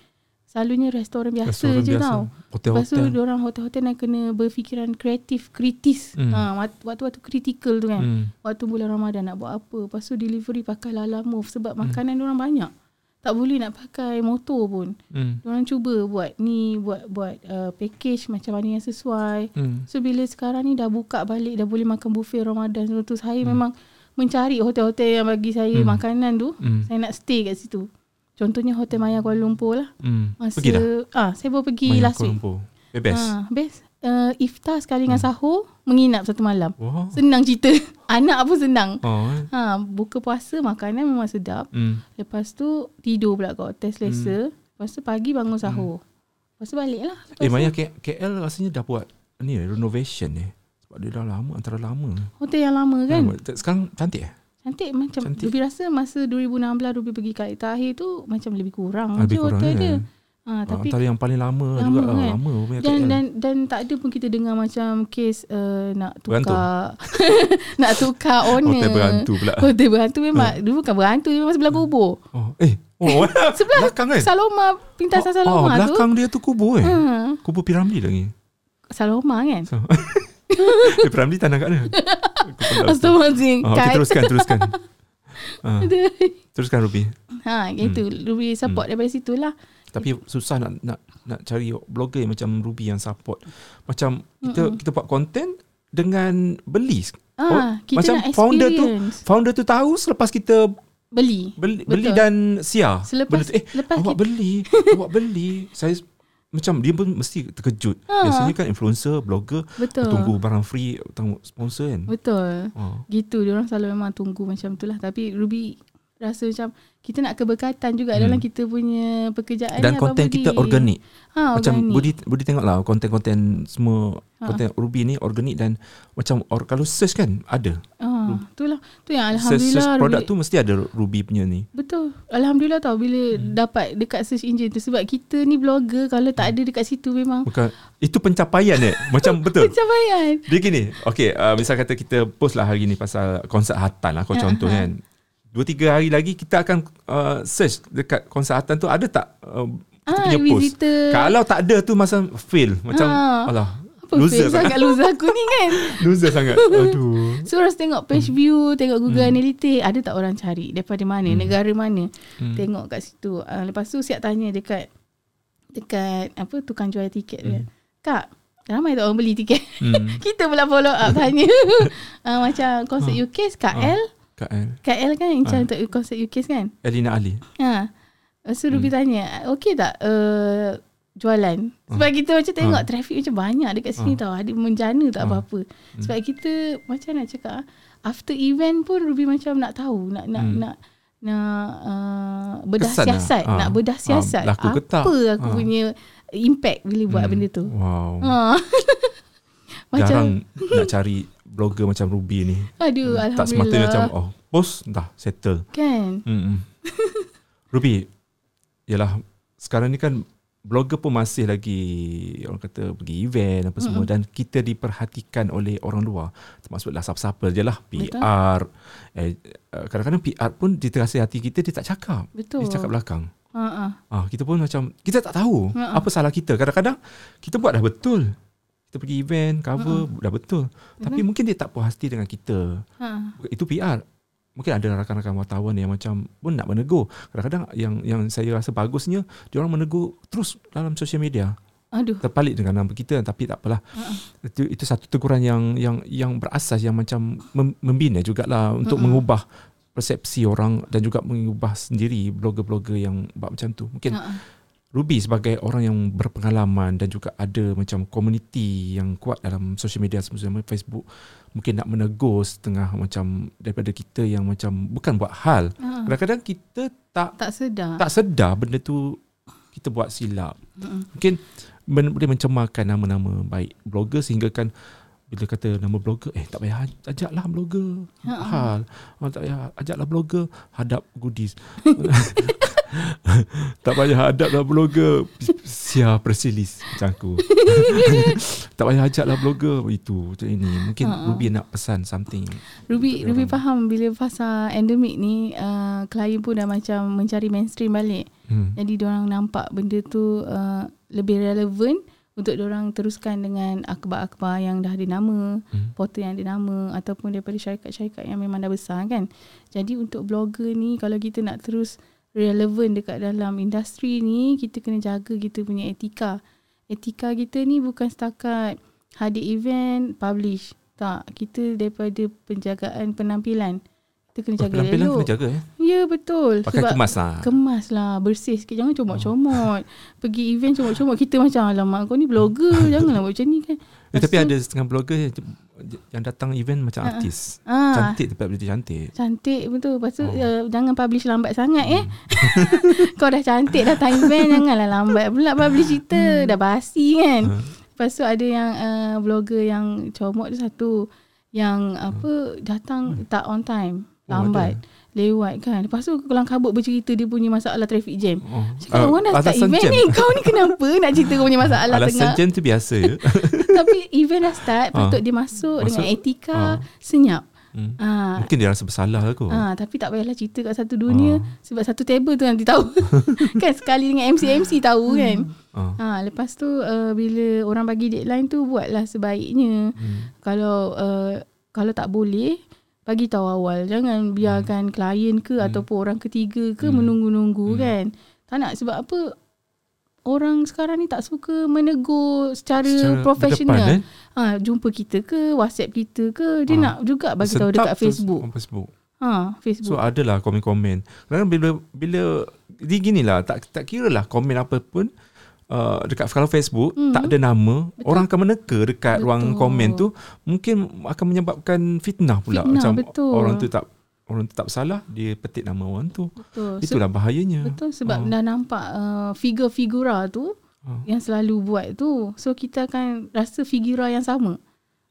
selalunya restoran biasa Restoran je biasa. tau hotel Lepas tu orang hotel-hotel yang kena berfikiran kreatif, kritis. Hmm. Ha, waktu-waktu kritikal tu kan. hmm. Waktu bulan Ramadan nak buat apa. Lepas tu delivery pakai Lala Move sebab Hmm. makanan orang banyak. Tak boleh nak pakai motor pun. Hmm. Orang cuba buat ni, buat buat uh, package macam mana yang sesuai. Hmm. So bila sekarang ni dah buka balik, dah boleh makan buffet Ramadan. So tu saya Hmm. memang mencari hotel-hotel yang bagi saya Hmm. makanan tu. Hmm. Saya nak stay kat situ. Contohnya Hotel Maya Kuala Lumpur lah. Hmm. Masa, pergi dah Ah, saya baru pergi Maya last Kuala week. Lumpur. Eh, best Ha, best. Uh, iftar sekali dengan sahur, menginap satu malam. Wah. Senang cerita. Anak pun senang. Oh, eh. Ha, buka puasa makanan memang sedap. Hmm. Lepas tu tidur pula kat hotel selesa. Lepas tu pagi bangun sahur. Lepas tu balik lah. Lepas Eh Maya K- KL rasanya dah buat ni renovation ni. Sebab dia dah lama antara lama. Hotel yang lama kan. Ha, sekarang cantik eh? Cantik macam Cantik. Ruby rasa masa 2016 Ruby pergi kat akhir tu macam lebih kurang je Lebih kurang, hotel kan? dia. Ha, Ah, tapi antara yang paling lama, lama juga kan? lah. Lama dan dan dan tak ada pun kita dengar macam kes uh, nak tukar nak tukar owner. Hotel berhantu pula. Hotel berhantu memang dulu bukan berhantu dia memang sebelah kubur. Oh, eh. Oh, Sebelah belakang kan? Saloma pintasan oh, Saloma tu. belakang dia tu kubur eh. Ha, Kubur piramli lagi. Saloma kan. So, eh, piramli tanah kat mana? Astaghfirullahalazim. Ah, okay, teruskan, teruskan. Ah, teruskan Ruby. Ha, itu Ruby support daripada situ lah. Tapi susah nak nak nak cari blogger yang macam Ruby yang support. Macam kita kita buat konten dengan beli. Ah, Oh, kita macam nak founder tu experience. founder tu tahu selepas kita beli. beli, Betul. beli dan siar. Selepas- tu, eh, lepas awak kita- beli, awak beli. Saya macam dia pun mesti terkejut. Ah. Biasanya kan influencer, blogger Betul. tunggu barang free, tunggu sponsor kan. Betul. Oh. Gitu dia orang selalu memang tunggu macam tu lah. Tapi Ruby rasa macam kita nak keberkatan juga Hmm. dalam kita punya pekerjaan Dan ni, konten kita organik. Ha, Macam organik. Budi Budi tengoklah konten-konten semua Ha. konten Ruby ni organik dan macam or, kalau search kan ada. Ha, itulah. Tu yang Search, search alhamdulillah produk Ruby, tu mesti ada Ruby punya ni. Betul. Alhamdulillah tau bila Hmm. dapat dekat search engine tu sebab kita ni blogger kalau tak ada dekat situ memang Bukan itu pencapaian eh. macam betul. pencapaian. Dia gini, okay, uh, misal kata kita post lah hari ni pasal konsert Hatan lah, kau Ha, contoh ha. kan. Dua tiga hari lagi kita akan uh, search dekat konsert Hatan tu ada tak uh, kita Ah, punya post. visitor. Kalau tak ada tu masa fail. Macam Ha. alah, Apa loser sangat. loser aku ni kan. Loser sangat. Aduh. So harus tengok page view, tengok Google Analytics, ada tak orang cari daripada mana, negara mana. Hmm. Tengok kat situ. Uh, lepas tu siap tanya dekat dekat apa tukang jual tiket dia. Kak, ramai tak orang beli tiket? Hmm. Kita pula follow up tanya. uh, macam konsert UK KL, Kak El. KL kan macam Ah. untuk konsert UK kan? Elina Ali. Ha. Lepas tu Ruby Hmm. tanya, okey tak uh, jualan? Sebab kita macam tengok Ah. traffic macam banyak dekat sini Ah. tau. Ada menjana tak Ah. apa-apa. Sebab kita macam nak cakap ah, after event pun Ruby macam nak tahu, nak nak Hmm. nak nak uh, bedah Kesan lah. siasat, Ah. nak bedah Ah, siasat. laku ke tak? Apa aku Ah. punya impact bila buat Hmm. benda tu. Wow. Ha. macam Jarang nak cari blogger macam Ruby ni. aduh Hmm, tak semata alhamdulillah. macam oh post dah settle. kan. Mm-mm. Ruby, yalah sekarang ni kan blogger pun masih lagi orang kata pergi event apa semua dan kita diperhatikan oleh orang luar. Termasuklah siapa-siapa je lah. PR eh, eh, kadang-kadang PR pun di terasa hati kita dia tak cakap. Betul. dia cakap belakang. Ha ah. kita pun macam kita tak tahu Ha-ha. apa salah kita. Kadang-kadang kita buat dah betul. Kita pergi event cover dah betul. Tapi mungkin dia tak puas hati dengan kita. Ha. itu PR mungkin ada rakan-rakan wartawan yang macam pun nak menegur. Kadang-kadang yang yang saya rasa bagusnya dia orang menegur terus dalam sosial media. Aduh. terpalit dengan nama kita tapi tak apalah. Itu itu satu teguran yang yang yang berasas yang macam mem- membina jugalah untuk mengubah persepsi orang dan juga mengubah sendiri blogger-blogger yang buat macam tu. Mungkin ah. Ruby sebagai orang yang berpengalaman dan juga ada macam komuniti yang kuat dalam social media semua Facebook mungkin nak menegur setengah macam daripada kita yang macam bukan buat hal. Ha. Kadang-kadang kita tak Tak sedar. tak sedar benda tu kita buat silap. Mm-mm. Mungkin boleh mencemarkan nama-nama baik blogger sehingga kan bila kata nama blogger eh tak payah aj- ajaklah blogger. Ha, hal oh, tak payah ajaklah blogger hadap goodies. Tak payah hadaplah blogger. Sia presilis macam aku. Tak payah ajaklah blogger. Itu macam ini. Mungkin Ha, ha. Ruby nak pesan something. Ruby Ruby orang. faham. Bila fasa endemik ni uh, klien pun dah macam mencari mainstream balik. hmm. Jadi orang nampak benda tu uh, lebih relevan untuk orang teruskan dengan akhbar-akhbar yang dah ada nama, Hmm. portal yang ada nama ataupun daripada syarikat-syarikat yang memang dah besar kan. Jadi untuk blogger ni kalau kita nak terus relevan dekat dalam industri ni, kita kena jaga kita punya etika. Etika kita ni bukan setakat hadir event, publish. Tak, kita daripada penjagaan penampilan. Kita kena jaga penampilan elok. kena jaga eh? Ya betul. pakai kemas lah Kemas lah Bersih sikit. Jangan comot-comot. Pergi event comot-comot Kita macam Alamak kau ni blogger Janganlah buat macam ni kan. Eh, tapi ada setengah blogger yang, datang event macam ha. artis. Ah, cantik tapi dia cantik. Cantik betul. Lepas tu Oh. Hmm. uh, Jangan publish lambat sangat eh. Kau dah cantik Datang event Janganlah lambat pula Publish cerita. Dah basi kan. Ha. Lepas tu ada yang uh, Blogger yang Comot tu satu. Yang apa Datang tak on time Hmm. Oh, Lambat Lewat kan Lepas tu kelang kabut bercerita Dia punya masalah traffic jam Oh. Cakap Ah, orang dah start alasan event jam. ni Kau ni kenapa Nak cerita kau punya masalah Alasan tengah jam tu biasa je. Tapi event dah start Ah. Patut dia masuk, Masuk. Dengan etika Ah. Senyap Hmm. ah. Mungkin dia rasa bersalah lah kot. Ah, tapi tak payahlah cerita kat satu dunia Ah. sebab satu table tu nanti tahu. kan sekali dengan MC-MC tahu kan. Ah. Ha, lepas tu uh, bila orang bagi deadline tu buatlah sebaiknya. Hmm. Kalau uh, kalau tak boleh bagi tahu awal. Jangan biarkan klien ke Hmm. ataupun orang ketiga ke Hmm. menunggu-nunggu Hmm. kan. Tak nak sebab apa orang sekarang ni tak suka menegur secara, Secara profesional. berdepan, eh? Ha, jumpa kita ke, WhatsApp kita ke, dia Ah. nak juga bagi tahu dekat Facebook. Facebook. Ha, So Facebook. adalah komen-komen. Kadang bila bila dia gini lah tak tak kira lah komen apa pun uh, dekat kalau Facebook Hmm. tak ada nama Betul. orang akan meneka dekat Betul. ruang komen tu mungkin akan menyebabkan fitnah pula Fitnah, macam betul. orang tu tak orang tu tak bersalah dia petik nama orang tu. Betul. Itulah bahayanya. Betul sebab Ah. dah nampak uh, figura-figura tu Ah. yang selalu buat tu. So kita akan rasa figura yang sama.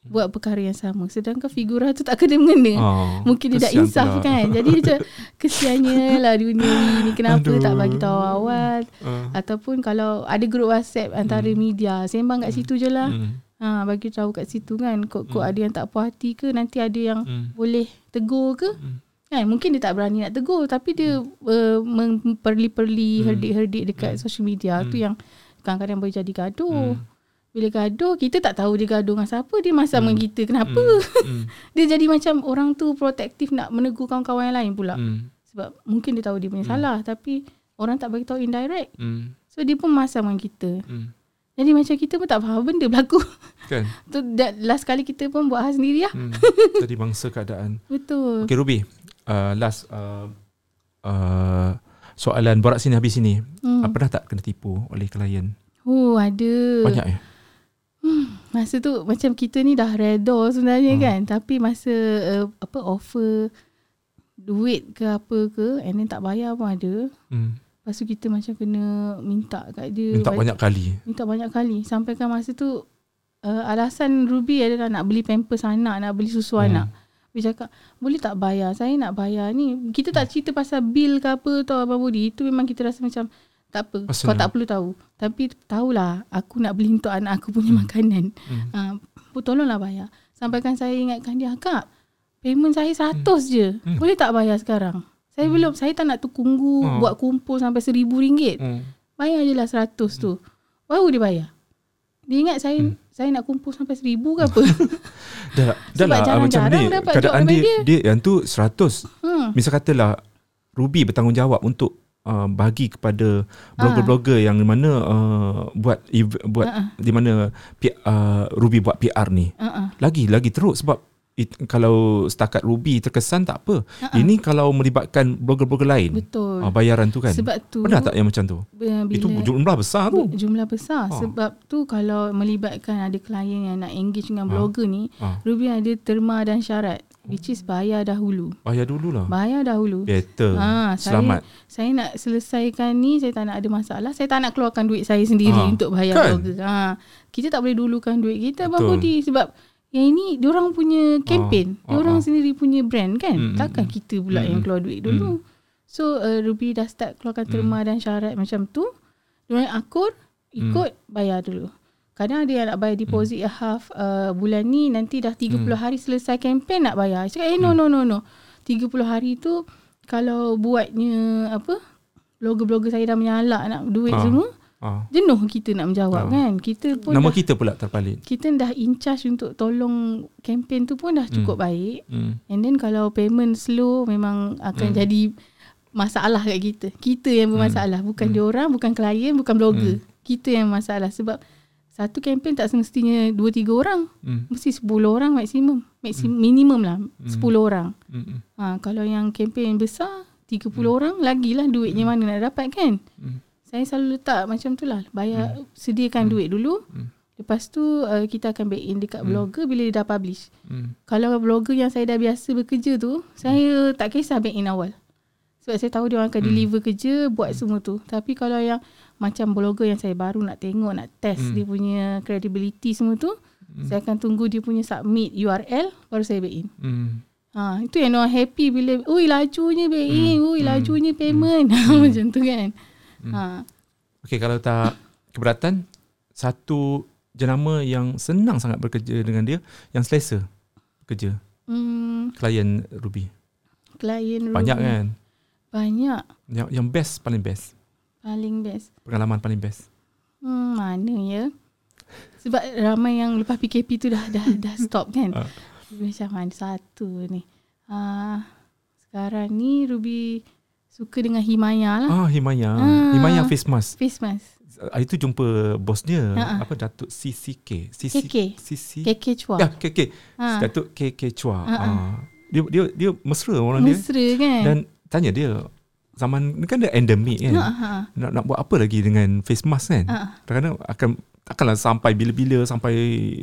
Buat perkara yang sama. Sedangkan figura tu tak kena mengena. Ah, Mungkin dia tak kesian insaf pula. kan. Jadi macam kesiannya lah dunia ni. Kenapa Aduh. tak bagi tahu awal. Ah. Ataupun kalau ada grup WhatsApp antara media. Sembang kat situ je lah. Hmm. Ha, bagi tahu kat situ kan. Kok-kok Hmm. ada yang tak puas hati ke. Nanti ada yang Hmm. boleh tegur ke. Hmm. Kan mungkin dia tak berani nak tegur tapi dia uh, memperli-perli Hmm. herdik-herdik dekat social media tu yang kadang-kadang boleh jadi gaduh. Hmm. Bila gaduh kita tak tahu dia gaduh dengan siapa, dia masam Hmm. dengan kita. Kenapa? Hmm. Dia jadi macam orang tu protektif nak menegur kawan-kawan yang lain pula. Hmm. Sebab mungkin dia tahu dia punya salah tapi orang tak bagi tahu indirect. Hmm. So dia pun masam dengan kita. Hmm. Jadi macam kita pun tak faham benda berlaku. Kan? tu that last kali kita pun buat hal sendiri lah. Hmm. Jadi bangsa keadaan. Betul. Okay Ruby, uh, last uh, uh, soalan borak sini habis sini. Hmm. Hmm. Pernah tak kena tipu oleh klien? Oh ada. Banyak eh? Masa tu macam kita ni dah redha sebenarnya Hmm. kan Tapi masa uh, apa offer duit ke apa ke and then tak bayar pun ada. Hmm. Lepas tu kita macam kena minta kat dia. Minta bayar- banyak kali. Minta banyak kali. Sampaikan masa tu uh, alasan Ruby adalah nak beli pampers anak, nak beli susu Hmm. anak. Dia cakap, boleh tak bayar? Saya nak bayar ni. Kita tak cerita pasal bil ke apa tau Abang Budi. Itu memang kita rasa macam, tak apa. Pasal Kau tak perlu tahu. Tapi tahulah, aku nak beli untuk anak aku punya makanan. Hmm. Uh, tolonglah bayar. Sampaikan saya ingatkan dia, Kak, payment saya 100 je. Hmm. Boleh tak bayar sekarang? Saya belum, saya tak nak tunggu Hmm. buat kumpul sampai seribu ringgit. Hmm. Bayar je lah 100 tu. Baru dia bayar. Dia ingat saya Hmm. saya nak kumpul sampai seribu ke apa. Dah, dah lah macam jarang-jarang ni keadaan dia, daripada dia yang tu 100 hmm. Misal katalah Ruby bertanggungjawab untuk uh, bagi kepada blogger-blogger yang di mana uh, buat ev- buat ah. di mana uh, Ruby buat PR ni. Uh-uh. Lagi lagi teruk sebab it, kalau setakat Ruby terkesan tak apa. Ah, Ini kalau melibatkan blogger-blogger lain. Betul. Uh, bayaran tu kan. Sebab tu Pernah tak yang macam tu? bila Itu jumlah besar tu. jumlah besar Ah. sebab tu kalau melibatkan ada klien yang nak engage dengan Ah. blogger ni Ah. Ruby ada terma dan syarat which is bayar dahulu. Bayar dululah. Bayar dahulu. Better. Ah, Selamat. Saya, saya nak selesaikan ni, saya tak nak ada masalah. Saya tak nak keluarkan duit saya sendiri Ah, untuk bayar kan? blogger. Ha, kita tak boleh dulukan duit kita Betul. Budi sebab yang ini diorang punya kempen. Ah, diorang ah, ah. sendiri punya brand kan. Mm, mm, Takkan mm. kita pula Mm, yang mm. keluar duit dulu. So uh, Ruby dah start keluarkan terma dan syarat macam tu. Diorang akur, ikut, bayar dulu. Kadang ada yang nak bayar deposit half uh, bulan ni nanti dah 30 hari selesai kempen nak bayar. Cakap eh no no no no. 30 hari tu kalau buatnya apa blogger-blogger saya dah menyalak nak duit Ah. semua Ah. jenuh kita nak menjawab Ah. kan. Kita pun Nama dah, kita pula terpalit. kita dah in charge untuk tolong kempen tu pun dah cukup baik. Hmm. And then kalau payment slow memang akan Hmm. jadi masalah kat kita. Kita yang bermasalah, bukan dia orang, bukan klien, bukan blogger. Kita yang masalah sebab satu kempen tak semestinya 2 3 orang. Hmm. Mesti 10 orang maksimum. Maksimum minimum lah 10 orang. Hmm. Ha, kalau yang kempen besar 30 orang lagilah duitnya mana nak dapat kan? Hmm. Saya selalu letak macam tu lah. Bayar sediakan duit dulu. Hmm. Lepas tu uh, kita akan back in dekat blogger bila dia dah publish. Hmm. Kalau blogger yang saya dah biasa bekerja tu, saya tak kisah back in awal. Sebab saya tahu dia orang akan Hmm. deliver kerja, buat semua tu. Tapi kalau yang macam blogger yang saya baru nak tengok, nak test Hmm. dia punya credibility semua tu, saya akan tunggu dia punya submit URL, baru saya back in. Hmm. Ha, itu yang orang happy bila, ui lajunya back Hmm. in, ui lajunya payment. macam tu kan. Ha. Okey kalau tak keberatan satu jenama yang senang sangat bekerja dengan dia yang selesa bekerja Hmm, klien Ruby. klien Banyak Ruby. kan? Banyak. Yang yang best paling best. Paling best. Pengalaman paling best. Hmm, mana ya? Sebab ramai yang lepas PKP tu dah dah dah stop kan. Ah. Macam mana satu ni. Ah, sekarang ni Ruby suka dengan Himaya lah. Ah Himaya. Ah. Himaya face mask. Face mask. Hari tu jumpa bos dia Ha-ha. apa Datuk CCK. CC KK. CC. KK Chua. Ya KK. Ha. Datuk KK Chua. Ha-ha. Ah. Dia dia dia mesra orang dia Mesra kan? dan tanya dia zaman ni kan dia endemik kan. ha, ha. Nak nak buat apa lagi dengan face mask kan? Ha. Kadang-kadang akan takkanlah sampai bila-bila sampai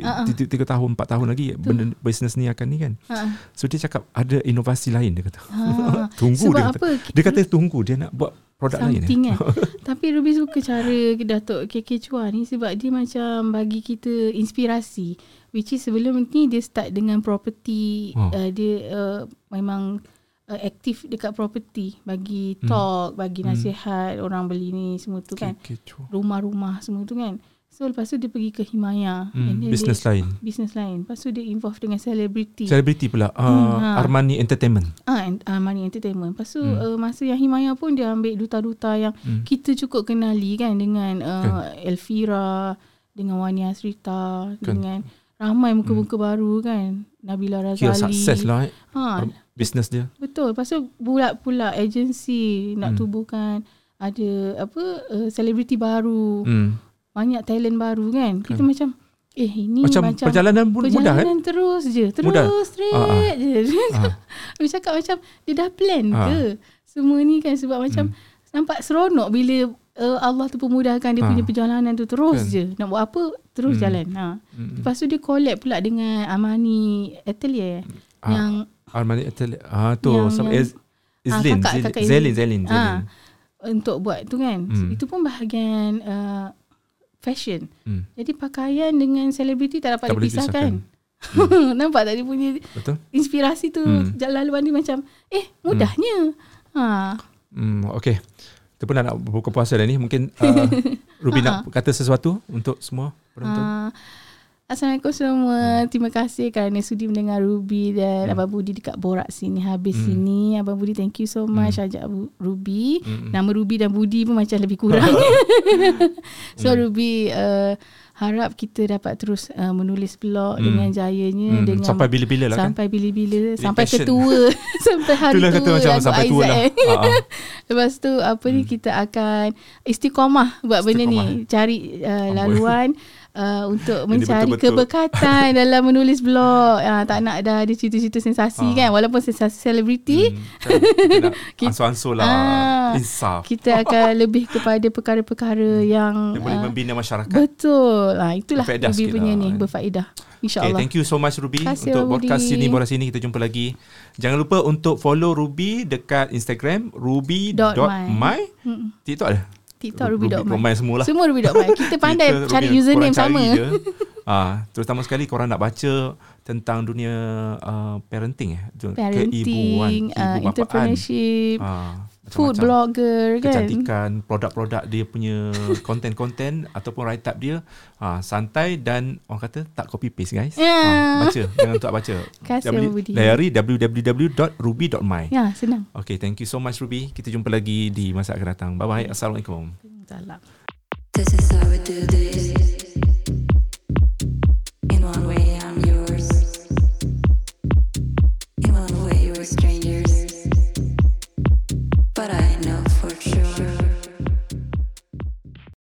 Ha-ha. tiga, tahun empat tahun lagi benda bisnes ni akan ni kan. Ha. So dia cakap ada inovasi lain dia kata. Ha. Tunggu Sebab dia kata. apa? Dia kata tunggu dia nak buat produk lain. something eh. kan. Tapi Ruby suka cara Datuk KK Chua ni sebab dia macam bagi kita inspirasi. Which is sebelum ni dia start dengan property. Oh. Uh, dia uh, memang uh, aktif dekat property. Bagi Hmm. talk, bagi nasihat orang beli ni semua tu kan. Kecoh. Rumah-rumah semua tu kan. So lepas tu dia pergi ke Himaya. Hmm, business dia, lain. Business lain. Lepas tu dia involve dengan celebrity. Selebriti pula uh, Hmm, ha. Armani Entertainment. Ah, uh, Money Entertainment. Lepas tu Hmm. hmm. uh, masa yang Himaya pun dia ambil duta-duta yang Hmm. hmm. kita cukup kenali kan dengan uh, Elvira, dengan Wani Asrita, Kan. kan. dengan ramai muka-muka hmm. baru kan. Nabila Kira Razali. sukses lah eh, Ha, bisnes dia. betul. Lepas tu pula-pula agensi nak Hmm. hmm. tubuhkan ada apa uh, selebriti baru, hmm. Hmm. banyak talent baru kan. Kita Kan. macam eh ini Macam, macam perjalanan pun mudah kan? Perjalanan terus je Terus Mudah. straight Ah, ah. je Ah. Cakap macam Dia dah plan Ah. ke Semua ni kan Sebab macam Nampak seronok Bila uh, Allah tu pemudahkan Dia Ah. punya perjalanan tu Terus Kan. je Nak buat apa Terus Hmm. jalan ha. Hmm. Lepas tu dia collab pula Dengan Amani Atelier Ah. Yang Armani Atelier. Ah tu Yang- sama yang- Izlin, kakak, Zelin. Zelin, Zelin. Ah, untuk buat tu kan. Hmm. Itu pun bahagian uh, fashion. Hmm. Jadi pakaian dengan selebriti tak dapat Tak dipisahkan. Nampak tak dia punya Betul? inspirasi tu Hmm. hmm. laluan dia macam eh mudahnya. Ha. Hmm, okay. Kita pun nak buka puasa dah ni. Mungkin uh, Ruby nak kata sesuatu untuk semua penonton. Uh, Assalamualaikum semua. Terima kasih kerana sudi mendengar Ruby dan Abang Budi dekat Borak sini habis Hmm. sini. Abang Budi thank you so much ajak Abu- Ruby. Hmm. Nama Ruby dan Budi pun macam lebih kurang. so Hmm. Ruby uh, harap kita dapat terus uh, menulis blog Hmm. dengan jayanya Hmm, dengan sampai bila-bila lah kan? sampai bila-bila sampai passion. ketua sampai hari Itulah tua kata macam sampai tua lah. Aizat. Ah, ah. Lepas tu apa ni kita akan istiqamah buat benda ni cari uh, laluan uh, untuk mencari betul-betul. keberkatan dalam menulis blog. Uh, tak nak dah ada cerita-cerita sensasi Ah. kan walaupun sensasi selebriti Hmm, kan? Kita ansur-ansur lah. Ah. Insaf. kita akan lebih kepada perkara-perkara yang Yang boleh uh, membina masyarakat. betul. Ah itulah Ruby punya lah. ni berfaedah. Okay, InsyaAllah. thank you so much Ruby kasih, untuk Abang podcast sini borak sini kita jumpa lagi. Jangan lupa untuk follow Ruby dekat Instagram ruby.my. Mm-mm. TikTok ada? TikTok ruby.my. Ruby semua lah. Semua ruby.my. Kita pandai Kita cari Ruby, username sama. Ah, terutama sekali korang nak baca tentang dunia uh, parenting eh, keibuan, Parenting, uh, keibubapan. entrepreneurship, Ah, food blogger kan. kecantikan, produk-produk dia punya konten-konten ataupun write up dia ha, santai dan orang kata tak copy paste guys. Ya. Ha, baca, jangan tak baca. Kasih, W- Abang Budi. Layari www.ruby.my. Ya, senang. Okay, thank you so much Ruby. Kita jumpa lagi di masa akan datang. Bye bye. Assalamualaikum. Salam. This is how we do this. In one way,